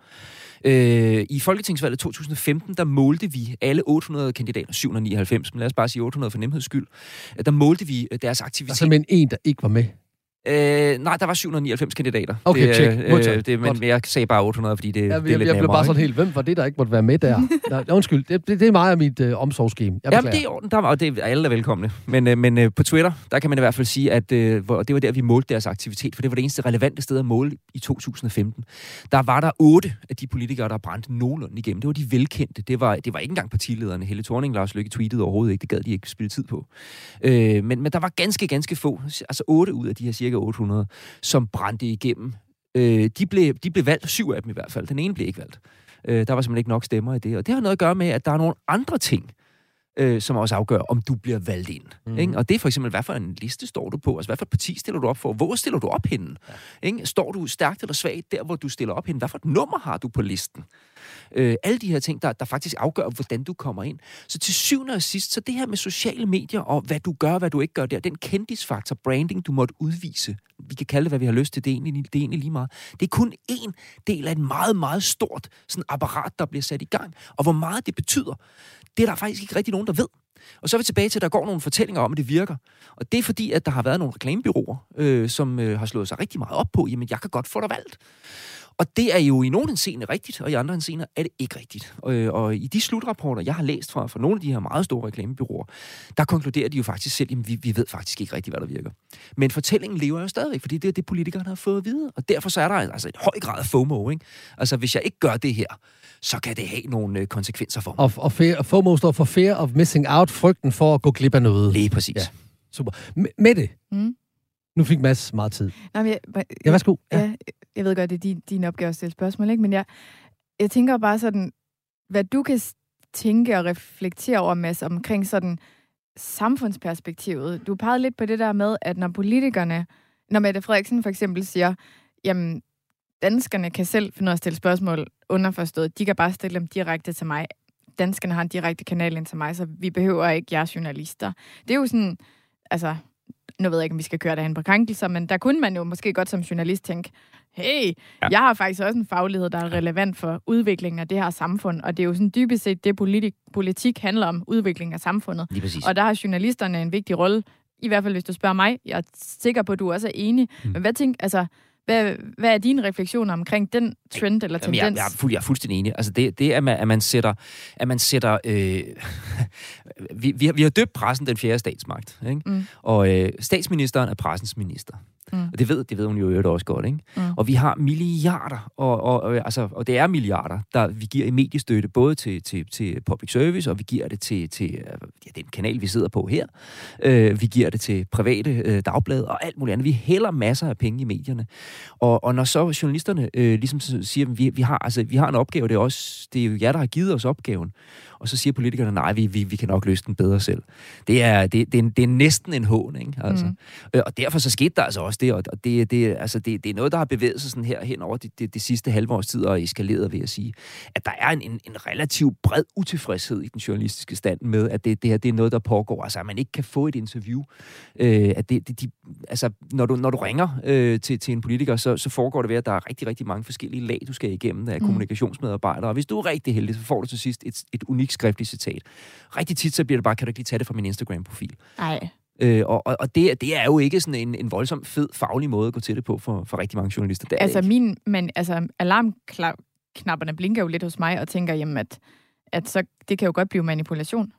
Øh, I Folketingsvalget 2015, der målte vi alle 800 kandidater, 799, men lad os bare sige 800 for nemheds skyld, der målte vi deres aktivitet. Der er simpelthen en, der ikke var med Øh, nej, der var 799 kandidater. Okay, det, check. Modtaget. Øh, det, men Godt. jeg sagde bare 800, fordi det, Ja, det er jeg, lidt jeg blev bare sådan helt, hvem var det, der ikke måtte være med der? Nej, undskyld, det, det, det er meget af mit øh, omsorgsskeme. Jeg Jamen, det er i orden. Der var, og det er alle er velkomne. Men, øh, men øh, på Twitter, der kan man i hvert fald sige, at øh, hvor, det var der, vi målte deres aktivitet, for det var det eneste relevante sted at måle i 2015. Der var der otte af de politikere, der brændte nogenlunde igennem. Det var de velkendte. Det var, det var ikke engang partilederne. Helle Thorning, Lars Løkke tweetede overhovedet ikke. Det gad de ikke spille tid på. Øh, men, men der var ganske, ganske få, altså otte ud af de her cirka 800, som brændte igennem. Øh, de, blev, de blev valgt, syv af dem i hvert fald. Den ene blev ikke valgt. Øh, der var simpelthen ikke nok stemmer i det. Og det har noget at gøre med, at der er nogle andre ting, øh, som også afgør, om du bliver valgt ind. Mm. Ikke? Og det er for eksempel, hvad for en liste står du på? Altså, hvad for et parti stiller du op for? Hvor stiller du op henne? Ja. Ikke? Står du stærkt eller svagt der, hvor du stiller op henne? Hvad for et nummer har du på listen? Øh, alle de her ting, der, der faktisk afgør, hvordan du kommer ind. Så til syvende og sidst, så det her med sociale medier, og hvad du gør, hvad du ikke gør der, den kendisfaktor, branding, du måtte udvise, vi kan kalde det, hvad vi har lyst til, det er egentlig, det er egentlig lige meget. Det er kun én del af et meget, meget stort sådan apparat, der bliver sat i gang. Og hvor meget det betyder, det er der faktisk ikke rigtig nogen, der ved. Og så er vi tilbage til, at der går nogle fortællinger om, at det virker. Og det er fordi, at der har været nogle reklamebyråer, øh, som øh, har slået sig rigtig meget op på, jamen, jeg kan godt få dig valgt. Og det er jo i nogle henseender rigtigt, og i andre henseender er det ikke rigtigt. Og, øh, og i de slutrapporter, jeg har læst fra, fra nogle af de her meget store reklamebyråer, der konkluderer de jo faktisk selv, at vi, vi ved faktisk ikke rigtigt, hvad der virker. Men fortællingen lever jo stadigvæk, fordi det er det, politikerne har fået at vide. Og derfor så er der altså et høj grad af FOMO. Ikke? Altså, hvis jeg ikke gør det her, så kan det have nogle øh, konsekvenser for mig. Og, og fear, FOMO står for Fear of Missing Out, frygten for at gå glip af noget. Lige præcis. Ja. Super. M- Mette, Mm. Nu fik Mads meget tid. Nej, men jeg, jeg, Ja, værsgo. Ja. ja, jeg ved godt, det er din, din opgave at stille spørgsmål, ikke? men jeg, jeg tænker bare sådan, hvad du kan tænke og reflektere over, Mads, omkring sådan samfundsperspektivet. Du pegede lidt på det der med, at når politikerne, når Mette Frederiksen for eksempel siger, jamen, danskerne kan selv finde ud af at stille spørgsmål underforstået. De kan bare stille dem direkte til mig. Danskerne har en direkte kanal ind til mig, så vi behøver ikke jeres journalister. Det er jo sådan, altså, nu ved jeg ikke, om vi skal køre derhen på krænkelser, men der kunne man jo måske godt som journalist tænke, hey, Ja. jeg har faktisk også en faglighed, der er relevant for udviklingen af det her samfund, og det er jo sådan dybest set det, politik, politik handler om, udvikling af samfundet. Og der har journalisterne en vigtig rolle, i hvert fald hvis du spørger mig. Jeg er sikker på, at du også er enig. Mm. Men hvad tænk, altså, hvad, hvad er dine refleksioner omkring den trend eller Jamen, tendens? jeg, jeg, er fuld, jeg er fuldstændig enig. Altså det, det er, at man, at man sætter... At man sætter øh, vi, vi, har, vi har døbt pressen den fjerde statsmagt. Ikke? Mm. Og øh, statsministeren er pressens minister. Mm. Og det ved, det ved hun jo øvrigt også godt. Ikke? Mm. Og vi har milliarder, og, og, og, altså, og det er milliarder, der vi giver i mediestøtte, både til, til, til public service, og vi giver det til, til øh, ja, den kanal, vi sidder på her. Øh, vi giver det til private øh, dagblade og alt muligt andet. Vi hælder masser af penge i medierne. Og, og når så journalisterne øh, ligesom siger, at vi, vi, har, altså, vi har en opgave, det er, også, det er jo jer, der har givet os opgaven. Og så siger politikerne, nej, vi, vi, vi kan nok løse den bedre selv. Det er, det, det, er, det er næsten en hån, ikke? Altså. Mm. Øh, og derfor så skete der altså også det, og og det, det, altså det, det er noget, der har bevæget sig sådan her hen over det, det, det sidste halve års tid og eskaleret, vil jeg sige. At der er en, en, en relativt bred utilfredshed i den journalistiske stand med, at det, det her det er noget, der pågår. Altså, at man ikke kan få et interview. Øh, at det, det, de, altså, når du, når du ringer øh, til, til en politiker, så, så foregår det ved, at der er rigtig, rigtig mange forskellige lag, du skal igennem af mm. kommunikationsmedarbejdere. Og hvis du er rigtig heldig, så får du til sidst et, et unikt skriftligt citat. Rigtig tit, så bliver det bare, kan du ikke lige tage det fra min Instagram-profil? Nej. Øh, og og, det, det er jo ikke sådan en, en voldsom fed faglig måde at gå til det på for, for rigtig mange journalister. Det er Altså, ikke. min, men, altså alarmknapperne blinker jo lidt hos mig, og tænker, jamen, at, at så, det kan jo godt blive manipulation.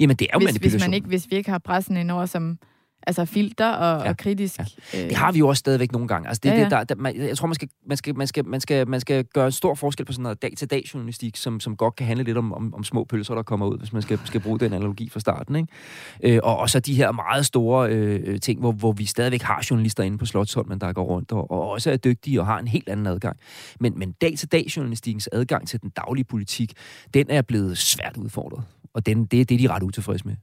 Jamen, det er jo hvis, manipulation. hvis, man ikke, hvis vi ikke har pressen indover som altså filter og, Ja. og kritisk. Ja. Øh, Det har vi jo også stadigvæk nogle gange. Altså, det, Ja, ja. Det, der, der, man, jeg tror, man skal, man, skal, man, skal, man, skal, man skal gøre en stor forskel på sådan noget dag-til-dag-journalistik, som, som godt kan handle lidt om, om, om små pølser, der kommer ud, hvis man skal, skal bruge den analogi fra starten. Ikke? Øh, og, og så de her meget store øh, ting, hvor, hvor vi stadigvæk har journalister inde på Slottsholmen, der går rundt og, og også er dygtige og har en helt anden adgang. Men, men dag-til-dag-journalistikkens adgang til den daglige politik, den er blevet svært udfordret. Og den, det, det er de ret utilfredse med.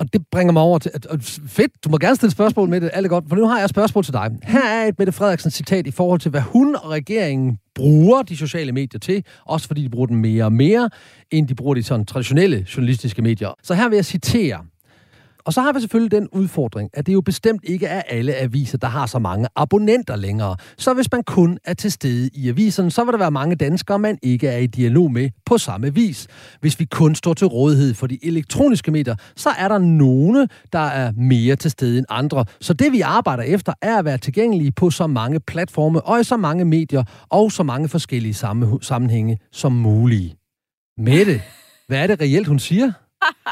Og det bringer mig over til... At, at, fedt, du må gerne stille spørgsmål med det, alt er godt. For nu har jeg et spørgsmål til dig. Her er et Mette Frederiksen citat i forhold til, hvad hun og regeringen bruger de sociale medier til. Også fordi de bruger dem mere og mere, end de bruger de sådan traditionelle journalistiske medier. Så her vil jeg citere. Og så har vi selvfølgelig den udfordring, at det jo bestemt ikke er alle aviser, der har så mange abonnenter længere. Så hvis man kun er til stede i aviserne, så vil der være mange danskere, man ikke er i dialog med på samme vis. Hvis vi kun står til rådighed for de elektroniske medier, så er der nogle, der er mere til stede end andre. Så det vi arbejder efter, er at være tilgængelige på så mange platforme og i så mange medier og så mange forskellige sammenhænge som muligt. Mette, hvad er det reelt, hun siger?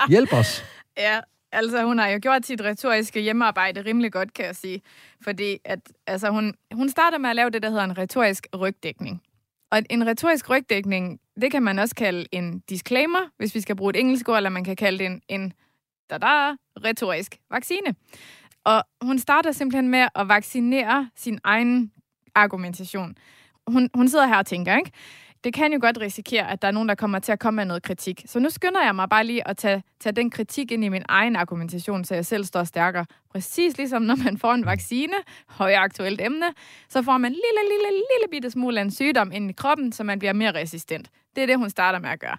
Hjælp os. Ja, altså hun har jo gjort sit retoriske hjemmearbejde rimelig godt, kan jeg sige. Fordi at, altså, hun, hun starter med at lave det, der hedder en retorisk rygdækning. Og en retorisk rygdækning, det kan man også kalde en disclaimer, hvis vi skal bruge et engelsk ord, eller man kan kalde det en, en da da retorisk vaccine. Og hun starter simpelthen med at vaccinere sin egen argumentation. Hun, hun sidder her og tænker, ikke? Det kan jo godt risikere, at der er nogen, der kommer til at komme med noget kritik. Så nu skynder jeg mig bare lige at tage, tage den kritik ind i min egen argumentation, så jeg selv står stærkere. Præcis ligesom når man får en vaccine, højaktuelt emne, så får man en lille, lille, lille bitte smule af en sygdom ind i kroppen, så man bliver mere resistent. Det er det, hun starter med at gøre.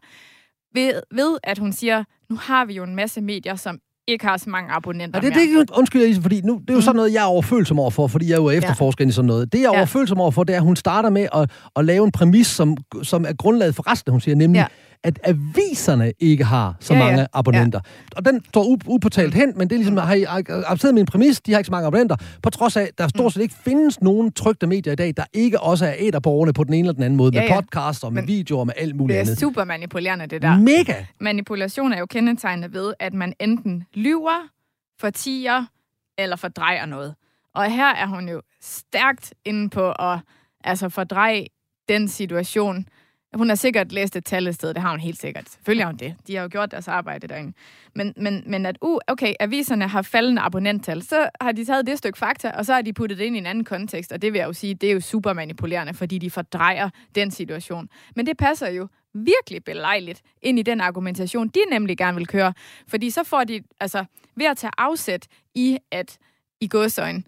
Ved, ved at hun siger, nu har vi jo en masse medier, som ikke har så mange abonnenter ja, det, det, det, undskyld, Lise, fordi nu, det er jo mm. sådan noget, jeg er overfølsom overfor, fordi jeg er jo efterforsker ja. i sådan noget. Det, jeg er ja. overfølsom overfor, det er, at hun starter med at, at lave en præmis, som, som er grundlaget for resten, hun siger, nemlig, ja at aviserne ikke har så ja, mange ja. abonnenter. Ja. Og den står upåtalt hen, men det er ligesom, har I accepteret min præmis, de har ikke så mange abonnenter, på trods af, at der stort set ikke findes nogen trygte medier i dag, der ikke også er æderborgerne på den ene eller den anden måde, ja, ja. med podcasts og med men videoer og med alt muligt andet. Det er super manipulerende, det der. Mega! Manipulation er jo kendetegnet ved, at man enten lyver, fortiger eller fordrejer noget. Og her er hun jo stærkt inde på at altså fordreje den situation, hun har sikkert læst et tal et sted, det har hun helt sikkert. Selvfølgelig har hun det. De har jo gjort deres arbejde derinde. Men, men, men at, uh, okay, aviserne har faldende abonnenttal, så har de taget det stykke fakta, og så har de puttet det ind i en anden kontekst, og det vil jeg jo sige, det er jo super manipulerende, fordi de fordrejer den situation. Men det passer jo virkelig belejligt ind i den argumentation, de nemlig gerne vil køre. Fordi så får de, altså ved at tage afsæt i, at i godsøjen,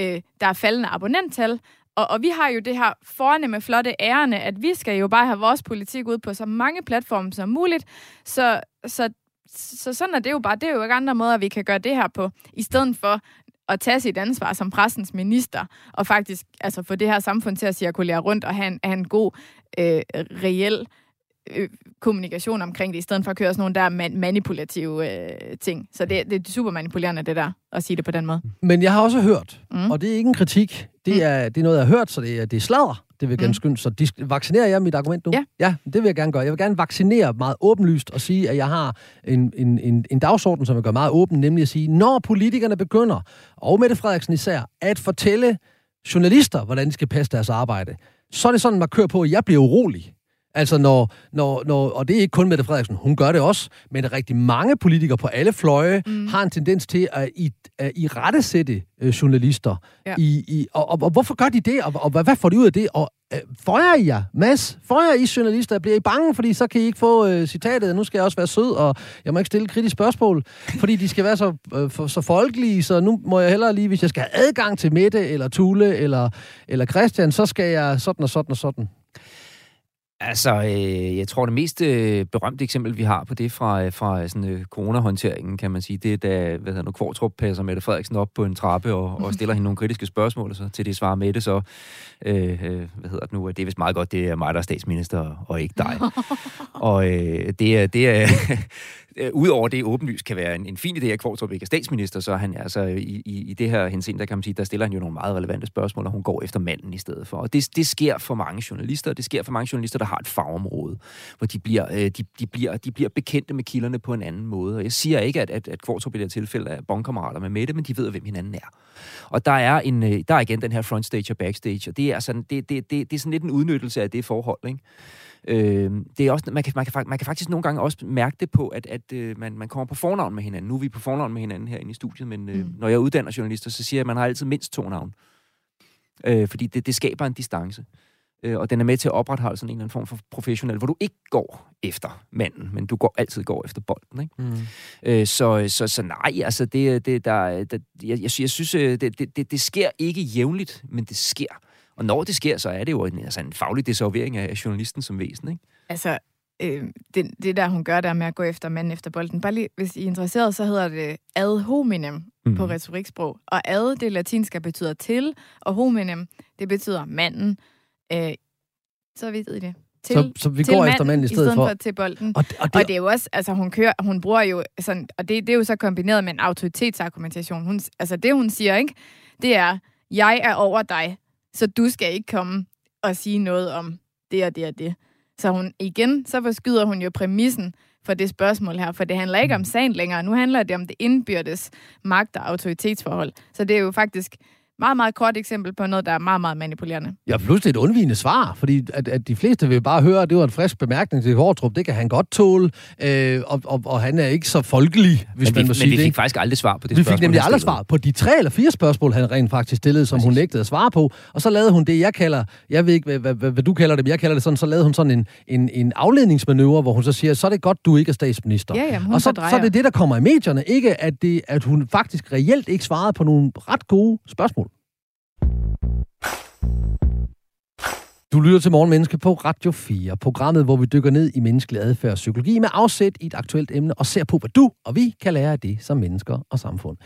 øh, der er faldende abonnenttal, og, og vi har jo det her fornemme, flotte ærende, at vi skal jo bare have vores politik ud på så mange platforme som muligt. Så, så, så sådan er det jo bare. Det er jo ikke andre måder, vi kan gøre det her på. I stedet for at tage sit ansvar som pressens minister, og faktisk altså, få det her samfund til at cirkulere rundt og have en, have en god, øh, reel øh, kommunikation omkring det, i stedet for at køre sådan nogle der man- manipulative øh, ting. Så det, det er super manipulerende, det der, at sige det på den måde. Men jeg har også hørt, mm. og det er ikke en kritik, det er, det er noget, jeg har hørt, så det er, det er sladder. Det vil jeg gerne mm. skynde. Så de, vaccinerer jeg mit argument nu? Ja. ja. det vil jeg gerne gøre. Jeg vil gerne vaccinere meget åbenlyst og sige, at jeg har en, en, en, en dagsorden, som jeg gør meget åben, nemlig at sige, når politikerne begynder, og Mette Frederiksen især, at fortælle journalister, hvordan de skal passe deres arbejde, så er det sådan, man kører på, at jeg bliver urolig. Altså når, når, når, og det er ikke kun Mette Frederiksen, hun gør det også, men rigtig mange politikere på alle fløje mm. har en tendens til at, i, at i rettesætte øh, journalister. Ja. I, i, og, og, og hvorfor gør de det, og, og hvad, hvad får de ud af det? Og øh, føjer I jer, Mads? Føjer I journalister? Bliver I bange, fordi så kan I ikke få øh, citatet, nu skal jeg også være sød, og jeg må ikke stille kritiske spørgsmål, fordi de skal være så, øh, for, så folkelige, så nu må jeg hellere lige, hvis jeg skal have adgang til Mette, eller Tule, eller, eller Christian, så skal jeg sådan og sådan og sådan. Altså, øh, jeg tror, det mest øh, berømte eksempel, vi har på det fra, øh, fra sådan, øh, coronahåndteringen, kan man sige, det er, da hvad hedder nu, Kvartrup passer Mette Frederiksen op på en trappe og, og stiller hende nogle kritiske spørgsmål, og så til det svarer Mette så, øh, øh, hvad hedder det nu, det er vist meget godt, det er mig, der er statsminister, og ikke dig. og øh, det er, det er øh, udover det åbenlyst kan være en, en fin idé, at Kvartrup ikke er statsminister, så han altså i, i, i det her henseende, der kan man sige, der stiller han jo nogle meget relevante spørgsmål, og hun går efter manden i stedet for. Og det, det sker for mange journalister, og det sker for mange journalister, der har et fagområde, hvor de bliver, øh, de, de, bliver, de bliver bekendte med kilderne på en anden måde. Og jeg siger ikke, at, at, at Kvartrup i det her tilfælde er bondkammerater med Mette, men de ved, hvem hinanden er. Og der er, en, øh, der er igen den her frontstage og backstage, og det er, sådan, det, det, det, det er sådan lidt en udnyttelse af det forhold, ikke? Øh, det er også, man, kan, man, kan, man kan faktisk nogle gange også mærke det på, at, at øh, man, man kommer på fornavn med hinanden. Nu er vi på fornavn med hinanden herinde i studiet, men øh, mm. når jeg uddanner journalister, så siger jeg, at man har altid mindst to navn. Øh, fordi det, det skaber en distance. Øh, og den er med til at opretholde sådan en eller anden form for professionel, hvor du ikke går efter manden, men du går altid går efter bolden. Ikke? Mm. Øh, så, så, så nej, altså det, det der, der jeg, jeg, jeg synes, øh, det, det, det sker ikke jævnligt, men det sker. Og når det sker, så er det jo en, altså en faglig desavering af journalisten som væsen, ikke? Altså, øh, det, det der, hun gør der med at gå efter manden efter bolden. Bare lige, hvis I er interesseret, så hedder det ad hominem mm. på retoriksprog. Og ad, det latinske betyder til, og hominem, det betyder manden. Øh, så ved I det. Til, så, så vi går manden, efter manden i stedet, i stedet for. for til bolden. Og det, og, det, og det er jo også, altså hun kører, hun bruger jo sådan, og det, det er jo så kombineret med en autoritetsargumentation. Hun, altså det hun siger, ikke, det er, jeg er over dig, så du skal ikke komme og sige noget om det og det og det. Så hun igen, så forskyder hun jo præmissen for det spørgsmål her, for det handler ikke om sagen længere. Nu handler det om det indbyrdes magt- og autoritetsforhold. Så det er jo faktisk meget, meget kort eksempel på noget, der er meget, meget manipulerende. Ja, pludselig et undvigende svar, fordi at, at de fleste vil bare høre, at det var en frisk bemærkning til Hårdrup. Det kan han godt tåle, øh, og, og, og han er ikke så folkelig, hvis men vi, man må men sige det. Men vi fik faktisk aldrig svar på det vi spørgsmål. Vi fik nemlig aldrig svar på de tre eller fire spørgsmål, han rent faktisk stillede, som Præcis. hun nægtede at svare på. Og så lavede hun det, jeg kalder, jeg ved ikke, hvad, hvad, hvad, hvad du kalder det, men jeg kalder det sådan, så lavede hun sådan en, en, en afledningsmanøvre, hvor hun så siger, så er det godt, du ikke er statsminister. Ja, jamen, og så, så er det det, der kommer i medierne, ikke at, det, at hun faktisk reelt ikke svarede på nogle ret gode spørgsmål. Du lytter til Morgenmenneske på Radio 4, programmet, hvor vi dykker ned i menneskelig adfærd og psykologi med afsæt i et aktuelt emne og ser på, hvad du og vi kan lære af det som mennesker og samfund.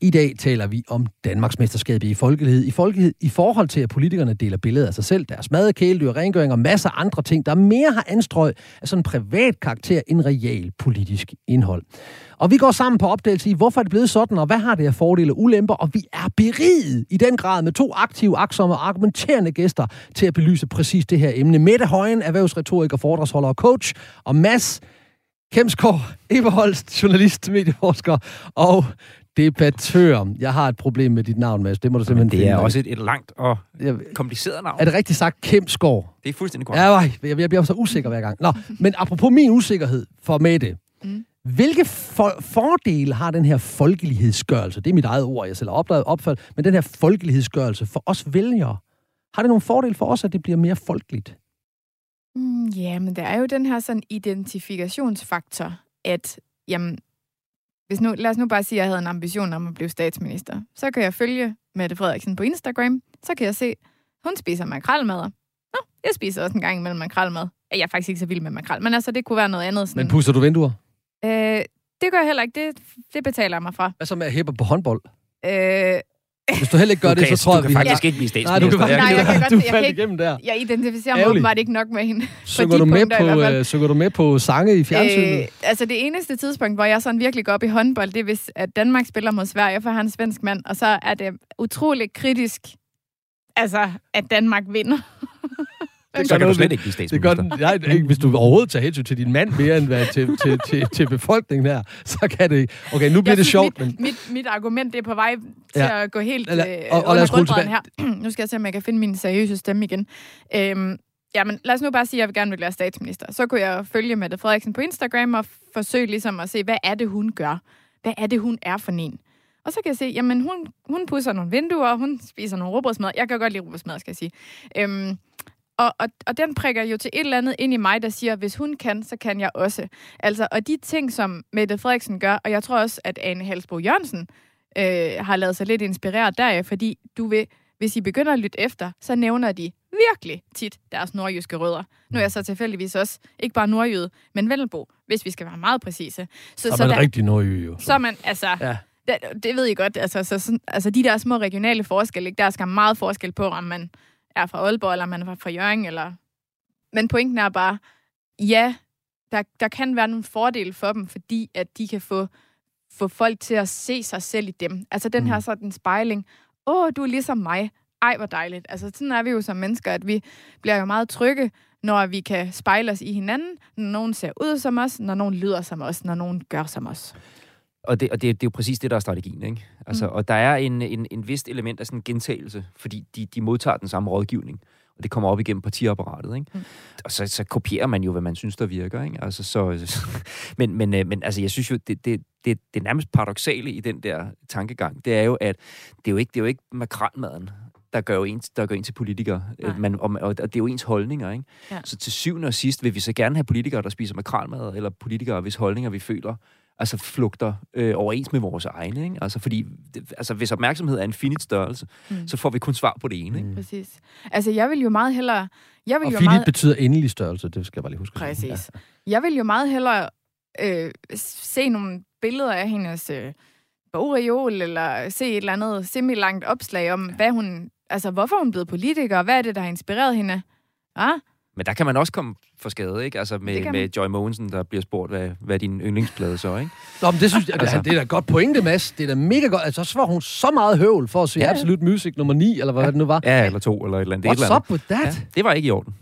I dag taler vi om Danmarks mesterskab i folkelighed. I folkelighed i forhold til, at politikerne deler billeder af sig selv, deres mad, kæledyr, rengøring og masser af andre ting, der mere har anstrøg af sådan en privat karakter end real politisk indhold. Og vi går sammen på opdagelse i, hvorfor er det blevet sådan, og hvad har det af fordele og ulemper, og vi er beriget i den grad med to aktive, aksomme og argumenterende gæster til at belyse præcis det her emne. Mette Højen, erhvervsretoriker, foredragsholder og coach, og Mads Kemsgaard, Eberholst, journalist, medieforsker og debattør. Jeg har et problem med dit navn, Mads. Det må du simpelthen det er også et, et langt og kompliceret navn. Er det rigtigt sagt Kemsgaard? Det er fuldstændig korrekt. Ja, jeg, jeg, jeg bliver så usikker hver gang. Nå, men apropos min usikkerhed for Mette. Mm. Hvilke for- fordele har den her folkelighedsgørelse? Det er mit eget ord, jeg selv har opdaget opført, men den her folkelighedsgørelse for os vælgere, har det nogle fordele for os, at det bliver mere folkeligt? Mm, ja, men der er jo den her sådan identifikationsfaktor, at jamen, hvis nu, lad os nu bare sige, at jeg havde en ambition om at blive statsminister. Så kan jeg følge Mette Frederiksen på Instagram. Så kan jeg se, hun spiser makralmad. Nå, jeg spiser også en gang imellem makralmad. Jeg er faktisk ikke så vild med makrel, men altså, det kunne være noget andet. Sådan, Men pusser du vinduer? Øh, det gør jeg heller ikke. Det, det betaler jeg mig fra. Hvad så med at hæppe på håndbold? Øh, Hvis du heller ikke gør du det, kan, så tror jeg, du vi... kan faktisk ikke blive statsminister. Nej, du kan Nej, jeg kan godt- du jeg kan ikke- igennem der. jeg identificerer mig åbenbart ikke nok med hende. Synger du, med på, øh, synger du med på sange i fjernsynet? Øh, altså det eneste tidspunkt, hvor jeg sådan virkelig går op i håndbold, det er hvis, at Danmark spiller mod Sverige, for han er en svensk mand, og så er det utrolig kritisk, altså, at Danmark vinder. Så kan du slet ikke blive Det gør statsminister. nej, ikke, hvis du overhovedet tager hensyn til din mand mere end hvad, til, til, til, til befolkningen her, så kan det ikke. Okay, nu bliver Jeg det sjovt, mit, men... mit, mit argument det er på vej til Ja. at gå helt Lad- øh, og- og lad under gulvbrædderne her. nu skal jeg se, om jeg kan finde min seriøse stemme igen. Øhm, jamen, lad os nu bare sige, at jeg vil gerne vil være statsminister. Så kunne jeg følge Mette Frederiksen på Instagram og forsøge ligesom at se, hvad er det, hun gør? Hvad er det, hun er for en? Og så kan jeg se, jamen hun, hun pusser nogle vinduer, hun spiser nogle råbrødsmad. Jeg kan godt lide råbrødsmad, skal jeg sige. Øhm, og, og, og den prikker jo til et eller andet ind i mig, der siger, hvis hun kan, så kan jeg også. Altså, og de ting, som Mette Frederiksen gør, og jeg tror også, at Ane Halsbo Jørgensen øh, har lavet sig lidt inspireret deraf, fordi du vil, hvis I begynder at lytte efter, så nævner de virkelig tit deres nordjyske rødder. Nu er jeg så tilfældigvis også ikke bare nordjyde, men Vendelbo, hvis vi skal være meget præcise. Så, Så er man der, rigtig nordjyde, jo. så er man, altså, Ja. det, det ved I godt, altså, så, sådan, altså de der små regionale forskelle, ikke? der er skam meget forskel på, om man er fra Aalborg, eller man er fra Jørgen, eller... Men pointen er bare, ja, der, der kan være nogle fordele for dem, fordi at de kan få, få folk til at se sig selv i dem. Altså den her sådan spejling. Åh, du er ligesom mig. Ej, hvor dejligt. Altså sådan er vi jo som mennesker, at vi bliver jo meget trygge, når vi kan spejle os i hinanden, når nogen ser ud som os, når nogen lyder som os, når nogen gør som os. Og, det, og det, det er jo præcis det, der er strategien, ikke? Altså, mm. Og der er en, en, en vist element af sådan en gentagelse, fordi de, de modtager den samme rådgivning, og det kommer op igennem partiapparatet, ikke? Mm. Og så, så kopierer man jo, hvad man synes, der virker, ikke? Altså, så, men, men, øh, men altså, jeg synes jo, det, det, det, det nærmest paradoxale i den der tankegang, det er jo, at det er jo ikke, det er jo ikke makralmaden, der gør jo en, der gør en til politiker. Nej. Man, og, og det er jo ens holdninger, ikke? Ja. Så til syvende og sidst vil vi så gerne have politikere, der spiser makralmad, eller politikere, hvis holdninger vi føler altså flugter øh, overens med vores egne. Ikke? Altså, fordi, det, altså, hvis opmærksomhed er en finit størrelse, mm. så får vi kun svar på det ene. Ikke? Mm. Præcis. Altså, jeg vil jo meget hellere... Jeg vil og jo finit meget... betyder endelig størrelse, det skal jeg bare lige huske. Præcis. Ja. Jeg vil jo meget hellere øh, se nogle billeder af hendes øh, bogreol, eller se et eller andet semi-langt opslag om, hvad hun, altså, hvorfor hun er blevet politiker, og hvad er det, der har inspireret hende. Ja? Men der kan man også komme for skade, ikke? Altså med, med Joy Mogensen, der bliver spurgt, hvad, hvad din yndlingsplade så, ikke? Nå, men det synes jeg, altså, det er da godt pointe, Mads. Det er da mega godt. Altså, så var hun så meget høvl for at se ja. Absolute Music nummer 9, eller hvad ja. det nu var. Ja, eller to, eller et eller andet. What's et eller up with that? Ja, det var ikke i orden.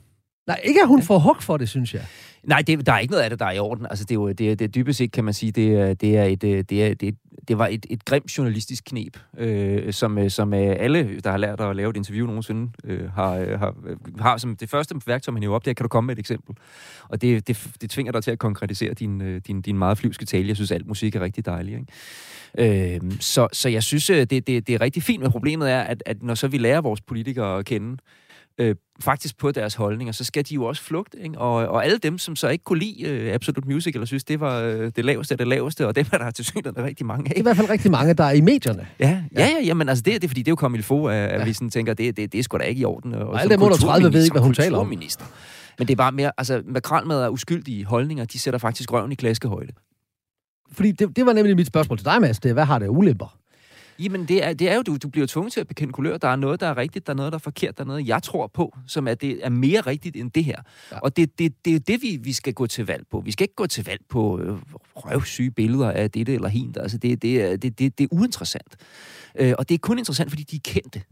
Nej, ikke at hun får hug for det, synes jeg. Nej, det, der er ikke noget af det, der er i orden. Altså, det er jo det, det dybest set, kan man sige, det, det, er et, det, er, det, det var et, et grimt journalistisk knep, øh, som, som alle, der har lært at lave et interview nogensinde, øh, har, har, har som det første værktøj, man hiver op, det er, kan du komme med et eksempel? Og det, det, det tvinger dig til at konkretisere din, din, din meget flyvske tale. Jeg synes, alt musik er rigtig dejlig, ikke? Øh, så, så jeg synes, det, det, det er rigtig fint, men problemet er, at, at når så vi lærer vores politikere at kende, øh, faktisk på deres holdninger, så skal de jo også flugte. Ikke? Og, og alle dem, som så ikke kunne lide øh, Absolute Music, eller synes, det var øh, det laveste af det laveste, og dem er der til synligheden rigtig mange af. Det er i hvert fald rigtig mange, der er i medierne. Ja, ja, ja jamen, altså det, det er fordi, det er jo kommet i få, at, ja. vi sådan tænker, det, det, det er sgu da ikke i orden. Og, og alle dem under 30 ved ikke, hvad hun taler om. Men det er bare mere, altså makralmad er uskyldige holdninger, de sætter faktisk røven i klaskehøjde. Fordi det, det var nemlig mit spørgsmål til dig, Mads. Det er, hvad har det ulemper? Jamen, det er, det er jo, du, du bliver tvunget til at bekende kulør. Der er noget, der er rigtigt, der er noget, der er forkert, der er noget, jeg tror på, som er, det er mere rigtigt end det her. Ja. Og det er det, det, det, vi, vi skal gå til valg på. Vi skal ikke gå til valg på øh, røvsyge billeder af dette eller hint. Altså, det, det, det, det, det er uinteressant. Øh, og det er kun interessant, fordi de er kendte.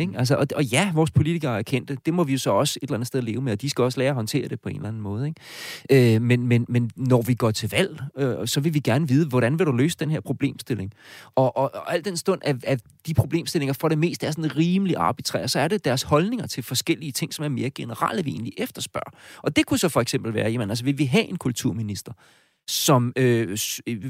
Ikke? Altså, og, og ja, vores politikere er kendte. Det må vi jo så også et eller andet sted leve med, og de skal også lære at håndtere det på en eller anden måde. Ikke? Øh, men, men, men når vi går til valg, øh, så vil vi gerne vide, hvordan vil du løse den her problemstilling? Og, og, og al den stund, at, at de problemstillinger for det meste er sådan rimelig arbitrære, så er det deres holdninger til forskellige ting, som er mere generelle, vi egentlig efterspørger. Og det kunne så for eksempel være, jamen, altså, vil vi have en kulturminister, som øh,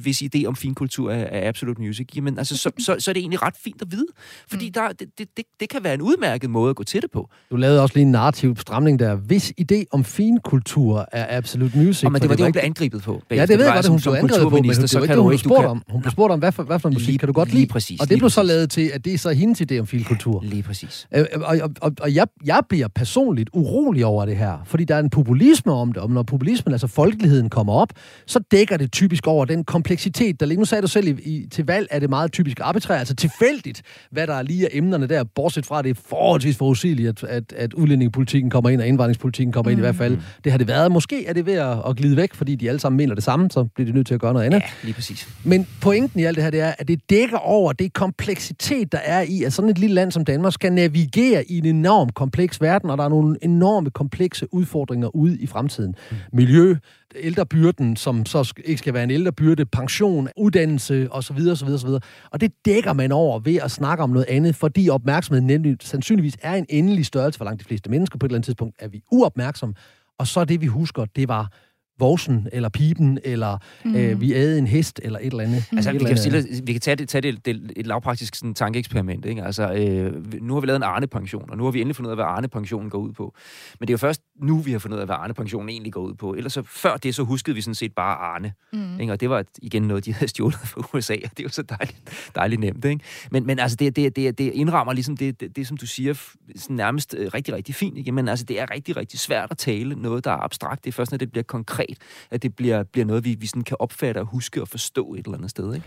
hvis idé om finkultur er, er Absolute Music, jamen altså, så, så, så er det egentlig ret fint at vide. Fordi mm. der, det, det, det kan være en udmærket måde at gå til det på. Du lavede også lige en narrativ stramning der. Hvis idé om finkultur er Absolute Music... Og men det var det, hun blev angrebet på. Ja, det ved jeg godt, hun blev angrebet på, men det var ikke det, hun spurgte om. Hun blev spurgt om, hvad for, hvad for en musik kan du godt lide? Lige præcis. Og det blev så lavet til, at det er så hendes idé om finkultur. Lige præcis. Øh, og, og, og, og jeg, jeg bliver personligt urolig over det her, fordi der er en populisme om det, og når populismen, altså folkeligheden, kommer op, så dækker det typisk over den kompleksitet, der ligger. Nu sagde du selv, i, i, til valg er det meget typisk arbitrært, altså tilfældigt, hvad der er lige af emnerne der, bortset fra, at det er forholdsvis forudsigeligt, at, at, at udlændingepolitikken kommer ind, og indvandringspolitikken kommer mm. ind i hvert fald. Mm. Det har det været. Måske er det ved at, at glide væk, fordi de alle sammen mener det samme, så bliver de nødt til at gøre noget andet. Ja, lige præcis. Men pointen i alt det her, det er, at det dækker over det kompleksitet, der er i, at sådan et lille land som Danmark skal navigere i en enorm kompleks verden, og der er nogle enorme komplekse udfordringer ude i fremtiden. Mm. Miljø, ældrebyrden, som så ikke skal være en ældrebyrde, pension, uddannelse osv. osv., osv. Og det dækker man over ved at snakke om noget andet, fordi opmærksomheden nemlig sandsynligvis er en endelig størrelse for langt de fleste mennesker. På et eller andet tidspunkt er vi uopmærksomme, og så det, vi husker, det var vorsen, eller pipen, eller mm. øh, vi æde en hest, eller et eller andet. Mm. Altså, vi kan, stille, vi kan tage det, tage det, det et lavpraktisk sådan, tankeeksperiment. Ikke? Altså, øh, nu har vi lavet en Arne-pension, og nu har vi endelig fundet ud af, hvad Arne-pensionen går ud på. Men det er jo først nu, vi har fundet ud af, hvad Arne-pensionen egentlig går ud på. Ellers så før det, så huskede vi sådan set bare Arne. Mm. Ikke? Og det var igen noget, de havde stjålet fra USA, og det er jo så dejligt, dejligt nemt. Ikke? Men, men altså, det, det, det, det indrammer ligesom det, det, det, som du siger, sådan nærmest øh, rigtig, rigtig fint. Ikke? Men altså, det er rigtig, rigtig svært at tale noget, der er abstrakt. Det er først, når det bliver konkret at det bliver, bliver noget, vi, vi sådan kan opfatte og huske og forstå et eller andet sted. Ikke?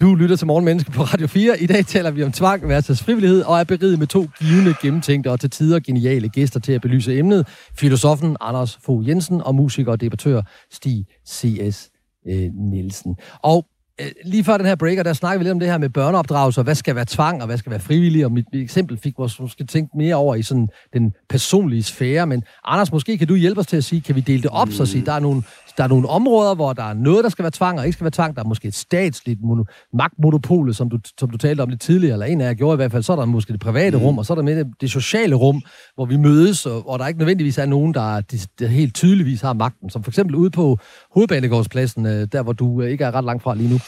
Du lytter til Morgenmenneske på Radio 4. I dag taler vi om tvang versus frivillighed, og er beriget med to givende, gennemtænkte og til tider geniale gæster til at belyse emnet. Filosofen Anders Fogh Jensen og musiker og debattør Stig C.S. Øh, Nielsen. Og Øh, lige før den her breaker, der snakker vi lidt om det her med børneopdragelse, og hvad skal være tvang, og hvad skal være frivillig, og mit, mit eksempel fik vores måske tænkt mere over i sådan den personlige sfære, men Anders, måske kan du hjælpe os til at sige, kan vi dele det op, mm. så at sige, der er nogle der er nogle områder, hvor der er noget, der skal være tvang, og ikke skal være tvang. Der er måske et statsligt mono- magtmonopol, som du, som du talte om lidt tidligere, eller en af jer gjorde i hvert fald. Så er der måske det private mm. rum, og så er der med det, det sociale rum, hvor vi mødes, og, og der ikke nødvendigvis er nogen, der, der, der helt tydeligvis har magten. Som for eksempel ude på hovedbanegårdspladsen, øh, der hvor du øh, ikke er ret langt fra lige nu.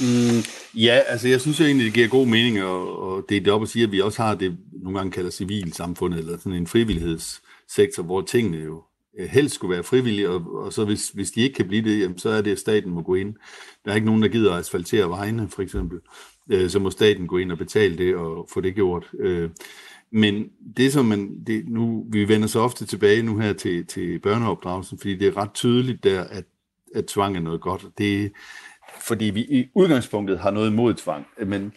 Mm, ja, altså jeg synes egentlig, det giver god mening at, at dele det op og sige, at vi også har det, nogle gange kalder civilsamfundet, eller sådan en frivillighedssektor, hvor tingene jo Øh, helst skulle være frivillige, og, og så hvis, hvis de ikke kan blive det, jamen, så er det, at staten må gå ind. Der er ikke nogen, der gider at asfaltere vejene, for eksempel. Øh, så må staten gå ind og betale det og få det gjort. Øh, men det, som man, det, nu, vi vender så ofte tilbage nu her til, til børneopdragelsen, fordi det er ret tydeligt der, at, at tvang er noget godt. Det, fordi vi i udgangspunktet har noget imod tvang. Men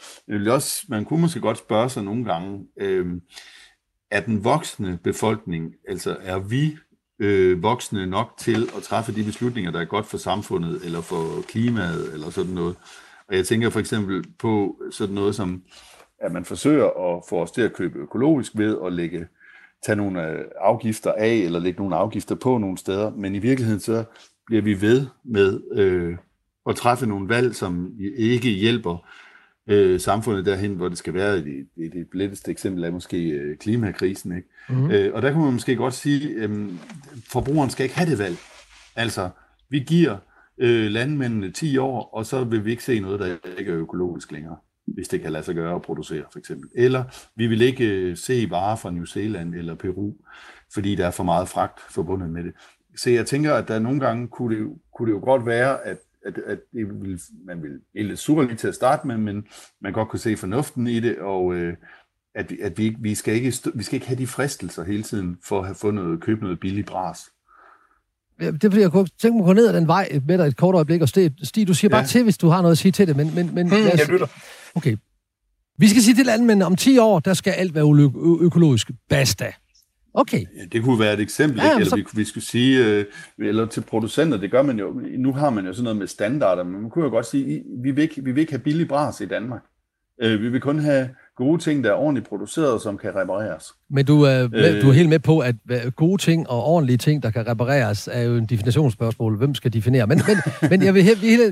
også, man kunne måske godt spørge sig nogle gange, øh, er den voksne befolkning, altså er vi øh, voksne nok til at træffe de beslutninger, der er godt for samfundet, eller for klimaet, eller sådan noget. Og jeg tænker for eksempel på sådan noget som, at man forsøger at få os til at købe økologisk ved at lægge, tage nogle øh, afgifter af, eller lægge nogle afgifter på nogle steder, men i virkeligheden så bliver vi ved med øh, at træffe nogle valg, som ikke hjælper øh, samfundet derhen, hvor det skal være. Det, det, det letteste eksempel er måske øh, klimakrisen. Ikke? Mm-hmm. Øh, og der kan man måske godt sige, at øh, forbrugeren skal ikke have det valg. Altså, vi giver øh, landmændene 10 år, og så vil vi ikke se noget, der ikke er økologisk længere, hvis det kan lade sig gøre at producere, for eksempel. Eller vi vil ikke øh, se varer fra New Zealand eller Peru, fordi der er for meget fragt forbundet med det. Så jeg tænker, at der nogle gange kunne det, kunne det jo godt være, at at, at det vil, man vil blive lidt sur lige til at starte med, men man godt kunne se fornuften i det, og øh, at, at vi, vi, skal ikke, vi skal ikke have de fristelser hele tiden for at have fundet noget, købe noget billigt bras. Ja, det er fordi, jeg kunne tænke mig at gå ned ad den vej med dig et kort øjeblik, og Stig, Stig du siger ja. bare til, hvis du har noget at sige til det, men... men, men hmm, jeg lytter. Okay. Vi skal sige til landmændene, om 10 år, der skal alt være ø- økologisk. Basta. Okay. Ja, det kunne være et eksempel, ja, ikke? eller så... vi, vi skulle sige, øh, eller til producenter, det gør man jo, nu har man jo sådan noget med standarder, men man kunne jo godt sige, vi vil ikke, vi vil ikke have billig bras i Danmark. Øh, vi vil kun have gode ting, der er ordentligt produceret, som kan repareres. Men du er, med, du er helt med på, at gode ting og ordentlige ting, der kan repareres, er jo en definitionsspørgsmål. Hvem skal definere? Men, men, men jeg vil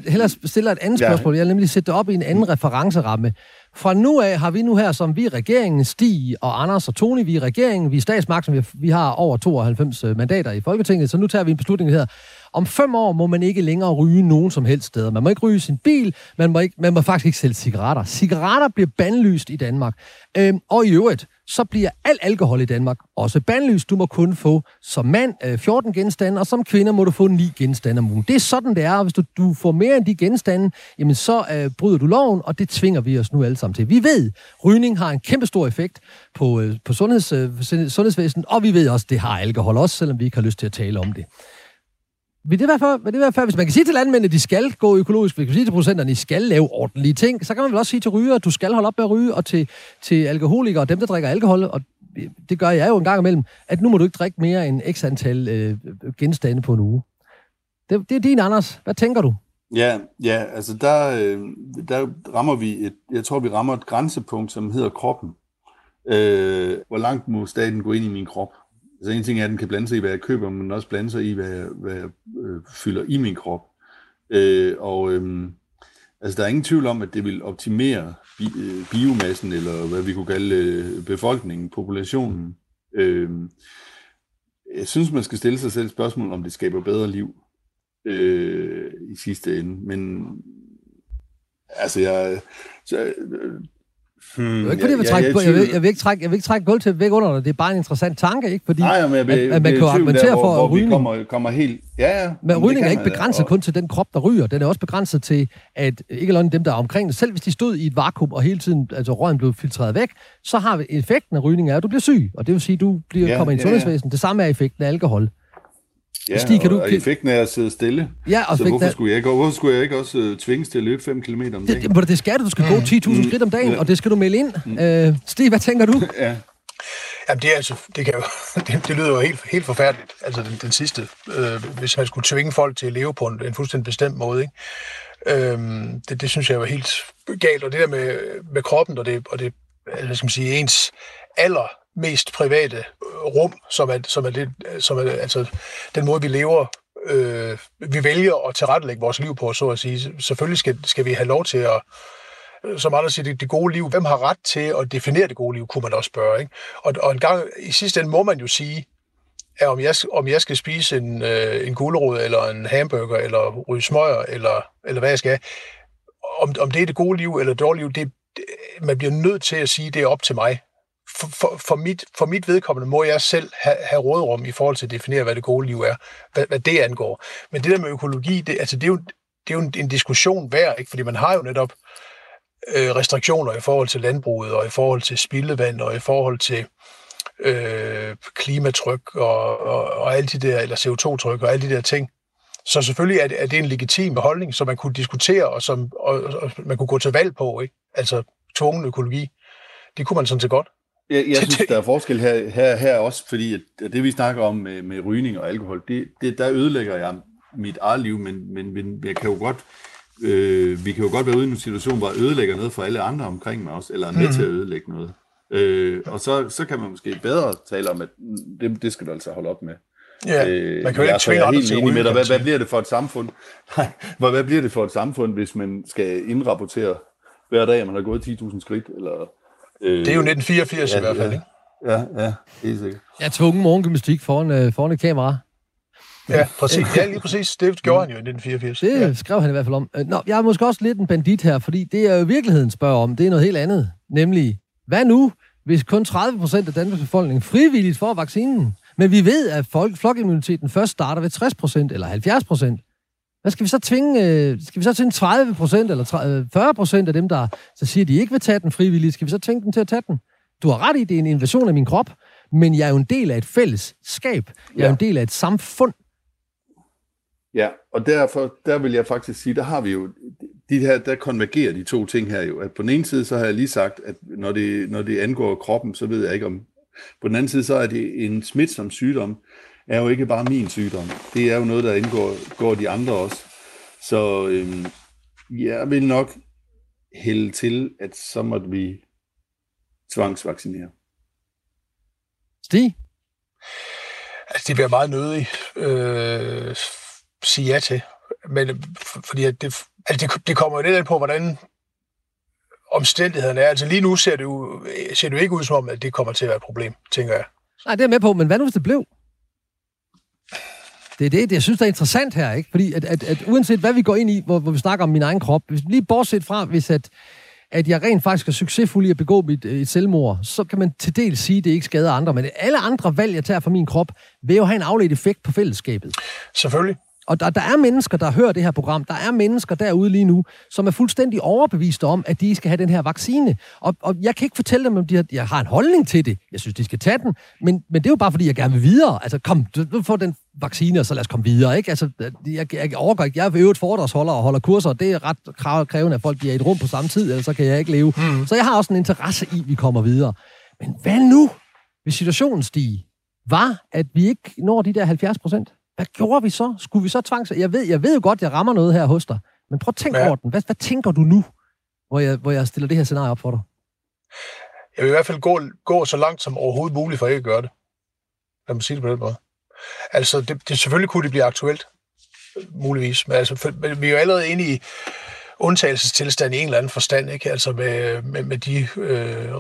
hellere stille et andet spørgsmål. Jeg vil nemlig sætte det op i en anden referenceramme. Fra nu af har vi nu her, som vi er regeringen, Stig og Anders og Tony, vi er regeringen, vi er statsmagt, vi, vi har over 92 øh, mandater i Folketinget, så nu tager vi en beslutning her. Om fem år må man ikke længere ryge nogen som helst steder. Man må ikke ryge sin bil, man må, ikke, man må faktisk ikke sælge cigaretter. Cigaretter bliver bandlyst i Danmark. Øhm, og i øvrigt, så bliver al alkohol i Danmark også bandlyst. Du må kun få som mand øh, 14 genstande, og som kvinde må du få 9 genstande om ugen. Det er sådan, det er, hvis du, du får mere end de genstande, jamen så øh, bryder du loven, og det tvinger vi os nu alle sammen til. Vi ved, rygning har en kæmpe stor effekt på, øh, på sundheds, øh, sundhedsvæsenet, og vi ved også, det har alkohol også, selvom vi ikke har lyst til at tale om det. Vil det, være for, vil det være for, hvis man kan sige til landmændene, at de skal gå økologisk, hvis man kan sige til producenterne, at de skal lave ordentlige ting, så kan man vel også sige til rygere, at du skal holde op med at ryge, og til, til alkoholikere og dem, der drikker alkohol, og det gør jeg jo en gang imellem, at nu må du ikke drikke mere end x antal øh, genstande på en uge. Det, det er din, Anders. Hvad tænker du? Ja, ja altså der, øh, der rammer vi et, jeg tror vi rammer et grænsepunkt, som hedder kroppen. Øh, hvor langt må staten gå ind i min krop? Altså en ting er, at den kan blande sig i, hvad jeg køber, men også blande sig i, hvad jeg, hvad jeg øh, fylder i min krop. Øh, og øh, altså, der er ingen tvivl om, at det vil optimere bi, øh, biomassen, eller hvad vi kunne kalde øh, befolkningen, populationen. Øh, jeg synes, man skal stille sig selv spørgsmål, om det skaber bedre liv øh, i sidste ende. Men altså, jeg, så, øh, Hmm, det er ikke, fordi jeg, vil trække, jeg, jeg, jeg, jeg, vil ikke trække, jeg vil ikke trække gulv til væk under dig. Det er bare en interessant tanke, ikke? Fordi Nej, men jeg vil, at, at man kan argumentere der, hvor, for, at rygning... Kommer, kommer helt, ja, ja, men rygning er ikke begrænset og... kun til den krop, der ryger. Den er også begrænset til, at ikke alene dem, der er omkring selv hvis de stod i et vakuum, og hele tiden altså, røgen blev filtreret væk, så har effekten af rygning er, at du bliver syg. Og det vil sige, at du bliver, ja, kommer i en ja, sundhedsvæsen. Ja. Det samme er effekten af alkohol. Ja, Stig, kan du, og effekten er at sidde stille. Ja, og så hvorfor skulle, jeg ikke, hvorfor skulle jeg ikke også uh, tvinges til at løbe 5 km om dagen? Det, det, det skal du. Du skal gå 10.000 mm. skridt om dagen, ja. og det skal du melde ind. Mm. Uh, Stig, hvad tænker du? ja. Jamen, det, er altså, det, kan jo, det, det lyder jo helt, helt forfærdeligt, altså den, den sidste, øh, hvis man skulle tvinge folk til at leve på en, en fuldstændig bestemt måde. Ikke? Øhm, det, det synes jeg var helt galt, og det der med, med kroppen, og det, og det hvad skal man sige, ens alder mest private rum, som er, som er, det, som er altså, den måde, vi lever øh, vi vælger at tilrettelægge vores liv på, så at sige. Selvfølgelig skal, skal vi have lov til at, som andre siger, det, det gode liv. Hvem har ret til at definere det gode liv, kunne man også spørge. Ikke? Og, og en gang, i sidste ende må man jo sige, at om jeg, om jeg skal spise en, øh, en gulerod, eller en hamburger, eller ryge smøger, eller, eller hvad jeg skal, om, om det er det gode liv eller det dårlige liv, det, det, man bliver nødt til at sige, det er op til mig for, for, for, mit, for mit vedkommende må jeg selv have, have rådrum i forhold til at definere, hvad det gode liv er, hvad, hvad det angår. Men det der med økologi, det, altså det er jo, det er jo en, en diskussion værd, ikke? fordi man har jo netop øh, restriktioner i forhold til landbruget, og i forhold til spildevand, og i forhold til øh, klimatryk, og, og, og alle de der, eller CO2-tryk, og alle de der ting. Så selvfølgelig er det, er det en legitim holdning, som man kunne diskutere, og som og, og man kunne gå til valg på, ikke? altså tvungen økologi. Det kunne man sådan set godt. Jeg, jeg synes, der er forskel her, her, her også, fordi at det, vi snakker om med, med rygning og alkohol, det, det, der ødelægger jeg mit eget liv, men, men, men jeg kan jo godt, øh, vi kan jo godt være ude i en situation, hvor jeg ødelægger noget for alle andre omkring mig også, eller er med mm. til at ødelægge noget. Øh, og så, så kan man måske bedre tale om, at det, det skal du altså holde op med. Ja, øh, man kan jo ikke tvinge andre til med dig. Hvad, hvad bliver det for et samfund? Nej, hvad, hvad bliver det for et samfund, hvis man skal indrapportere hver dag, at man har gået 10.000 skridt? Eller, øh, det er jo 1984 ja, i hvert fald, ikke? Ja, ja, helt sikkert. Jeg tvungen morgengymnastik foran, øh, foran et kamera. Ja, præcis. Ja, lige præcis. Det gjorde han jo i 1984. Det ja. skrev han i hvert fald om. Nå, jeg er måske også lidt en bandit her, fordi det er jo virkeligheden spørger om. Det er noget helt andet. Nemlig, hvad nu, hvis kun 30 procent af Danmarks befolkning frivilligt får vaccinen? Men vi ved, at folk, flokimmuniteten først starter ved 60 procent eller 70 procent. Hvad skal vi så tvinge? Øh, skal vi så tvinge 30 procent eller 40 procent af dem, der så siger, at de ikke vil tage den frivilligt? Skal vi så tvinge dem til at tage den? Du har ret i, det er en invasion af min krop, men jeg er jo en del af et fællesskab. Jeg er ja. en del af et samfund. Ja, og derfor der vil jeg faktisk sige, der har vi jo, de her, der konvergerer de to ting her jo. At på den ene side, så har jeg lige sagt, at når det, når det angår kroppen, så ved jeg ikke om... På den anden side, så er det en smitsom sygdom, er jo ikke bare min sygdom. Det er jo noget, der indgår går de andre også. Så øhm, jeg vil nok hælde til, at så måtte vi tvangsvaccinere. Stig? Altså, det bliver meget nødig øh, sige ja til. Men, fordi at det, altså det, det kommer jo lidt an på, hvordan omstændighederne er. Altså lige nu ser det jo, ser det jo ikke ud som om, at det kommer til at være et problem, tænker jeg. Nej, det er med på, men hvad nu hvis det blev? Det er det, jeg synes, der er interessant her, ikke? Fordi at, at, at uanset hvad vi går ind i, hvor, hvor vi snakker om min egen krop, hvis lige bortset fra, hvis at, at jeg rent faktisk er succesfuld i at begå mit, øh, et selvmord, så kan man til del sige, at det ikke skader andre. Men alle andre valg, jeg tager for min krop, vil jo have en afledt effekt på fællesskabet. Selvfølgelig. Og der, der er mennesker, der hører det her program. Der er mennesker derude lige nu, som er fuldstændig overbeviste om, at de skal have den her vaccine. Og, og jeg kan ikke fortælle dem, om de har, jeg har en holdning til det. Jeg synes, de skal tage den. Men, men det er jo bare, fordi jeg gerne vil videre. Altså, kom, du, du får den vaccine, og så lad os komme videre. Ikke? Altså, jeg, jeg overgår ikke. Jeg er øvrigt foredragsholder og holder kurser, og det er ret krævende, at folk bliver i et rum på samme tid, ellers så kan jeg ikke leve. Mm. Så jeg har også en interesse i, at vi kommer videre. Men hvad nu, hvis situationen stiger, var, at vi ikke når de der 70 procent? Hvad gjorde vi så? Skulle vi så tvangs... Jeg ved, jeg ved jo godt, jeg rammer noget her hos dig. Men prøv at tænke ja. over den. Hvad, hvad tænker du nu, hvor jeg, hvor jeg stiller det her scenarie op for dig? Jeg vil i hvert fald gå, gå så langt som overhovedet muligt for ikke at gøre det. Lad mig sige det på den måde. Altså, det, det selvfølgelig kunne det blive aktuelt, muligvis. Men, altså, for, men vi er jo allerede inde i undtagelsestilstand i en eller anden forstand, ikke? Altså med, med, med de øh,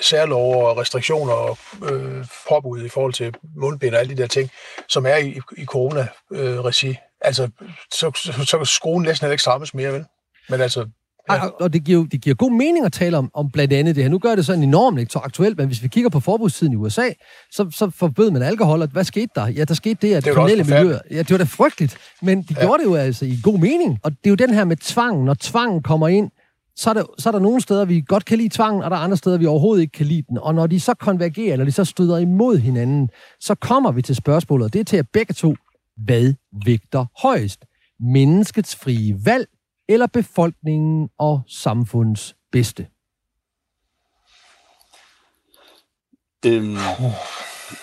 særlov og restriktioner og øh, påbud i forhold til mundbind og alle de der ting, som er i, i corona-regi. Øh, altså, så, så, så skruen næsten ikke strammes mere, vel? Men altså, Ja. Og det giver, det giver god mening at tale om, om blandt andet det her. Nu gør det sådan enormt ikke så aktuelt, men hvis vi kigger på forbudstiden i USA, så, så forbød man alkohol, og hvad skete der? Ja, der skete det, at det kriminelle miljøer... Ja, det var da frygteligt, men de ja. gjorde det jo altså i god mening. Og det er jo den her med tvang. Når tvangen kommer ind, så er, der, så er der nogle steder, vi godt kan lide tvangen, og der er andre steder, vi overhovedet ikke kan lide den. Og når de så konvergerer, eller de så støder imod hinanden, så kommer vi til spørgsmålet, og det er til at begge to, hvad vægter højst? Menneskets frie valg eller befolkningen og samfundets bedste? Øhm,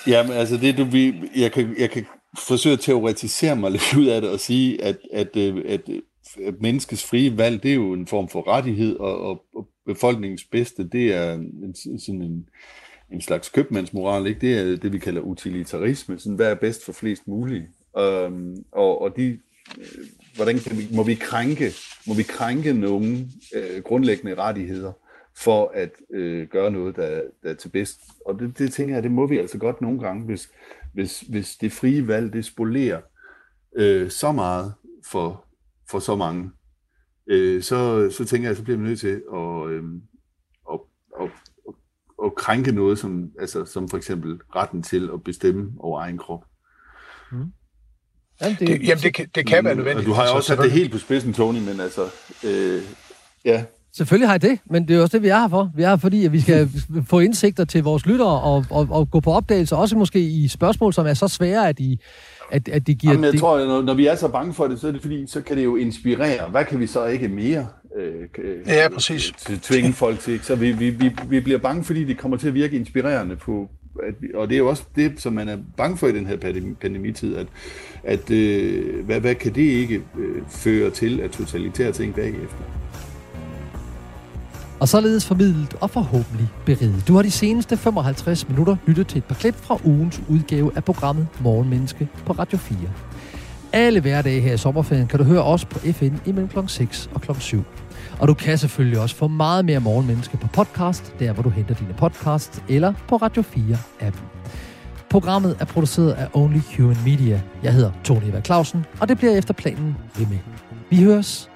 jamen, altså det du vi, jeg kan, jeg kan forsøge at teoretisere mig lidt ud af det og sige, at, at, øh, at, øh, at menneskets frie valg, det er jo en form for rettighed, og, og, og befolkningens bedste, det er en, sådan en, en slags købmandsmoral, ikke? det er det, vi kalder utilitarisme, sådan hvad er bedst for flest muligt. Øhm, og, og de Øh, hvordan kan vi, må vi krænke, må vi krænke nogle øh, grundlæggende rettigheder for at øh, gøre noget, der, der er til bedst. Og det, det tænker jeg, det må vi altså godt nogle gange, hvis, hvis, hvis det frie valg, det spolerer øh, så meget for, for så mange, øh, så, så tænker jeg, så bliver vi nødt til at, øh, at, at, at, at krænke noget, som, altså, som for eksempel retten til at bestemme over egen krop. Mm. Jamen, det, det, jamen, det, kan, det kan være nødvendigt. Du har jo også sat det helt på spidsen, Tony, men altså, øh, ja, Selvfølgelig har jeg det, men det er også det, vi er her for. Vi er her, fordi at vi skal få indsigter til vores lyttere og, og, og gå på opdagelse, også måske i spørgsmål, som er så svære, at de, at, at de giver... Jamen, jeg de... tror, når, når vi er så bange for det, så er det fordi, så kan det jo inspirere. Hvad kan vi så ikke mere øh, ja, præcis. tvinge folk til? Så vi, vi, vi, vi bliver bange, fordi det kommer til at virke inspirerende på... At, og det er jo også det, som man er bange for i den her pandemitid, at, at øh, hvad, hvad kan det ikke øh, føre til af totalitære ting bagefter? og således formidlet og forhåbentlig beriget. Du har de seneste 55 minutter lyttet til et par klip fra ugens udgave af programmet Morgenmenneske på Radio 4. Alle hverdage her i sommerferien kan du høre os på FN imellem kl. 6 og kl. 7. Og du kan selvfølgelig også få meget mere Morgenmenneske på podcast, der hvor du henter dine podcasts, eller på Radio 4-appen. Programmet er produceret af Only Human Media. Jeg hedder Tony Eva Clausen, og det bliver efter planen ved med. Vi høres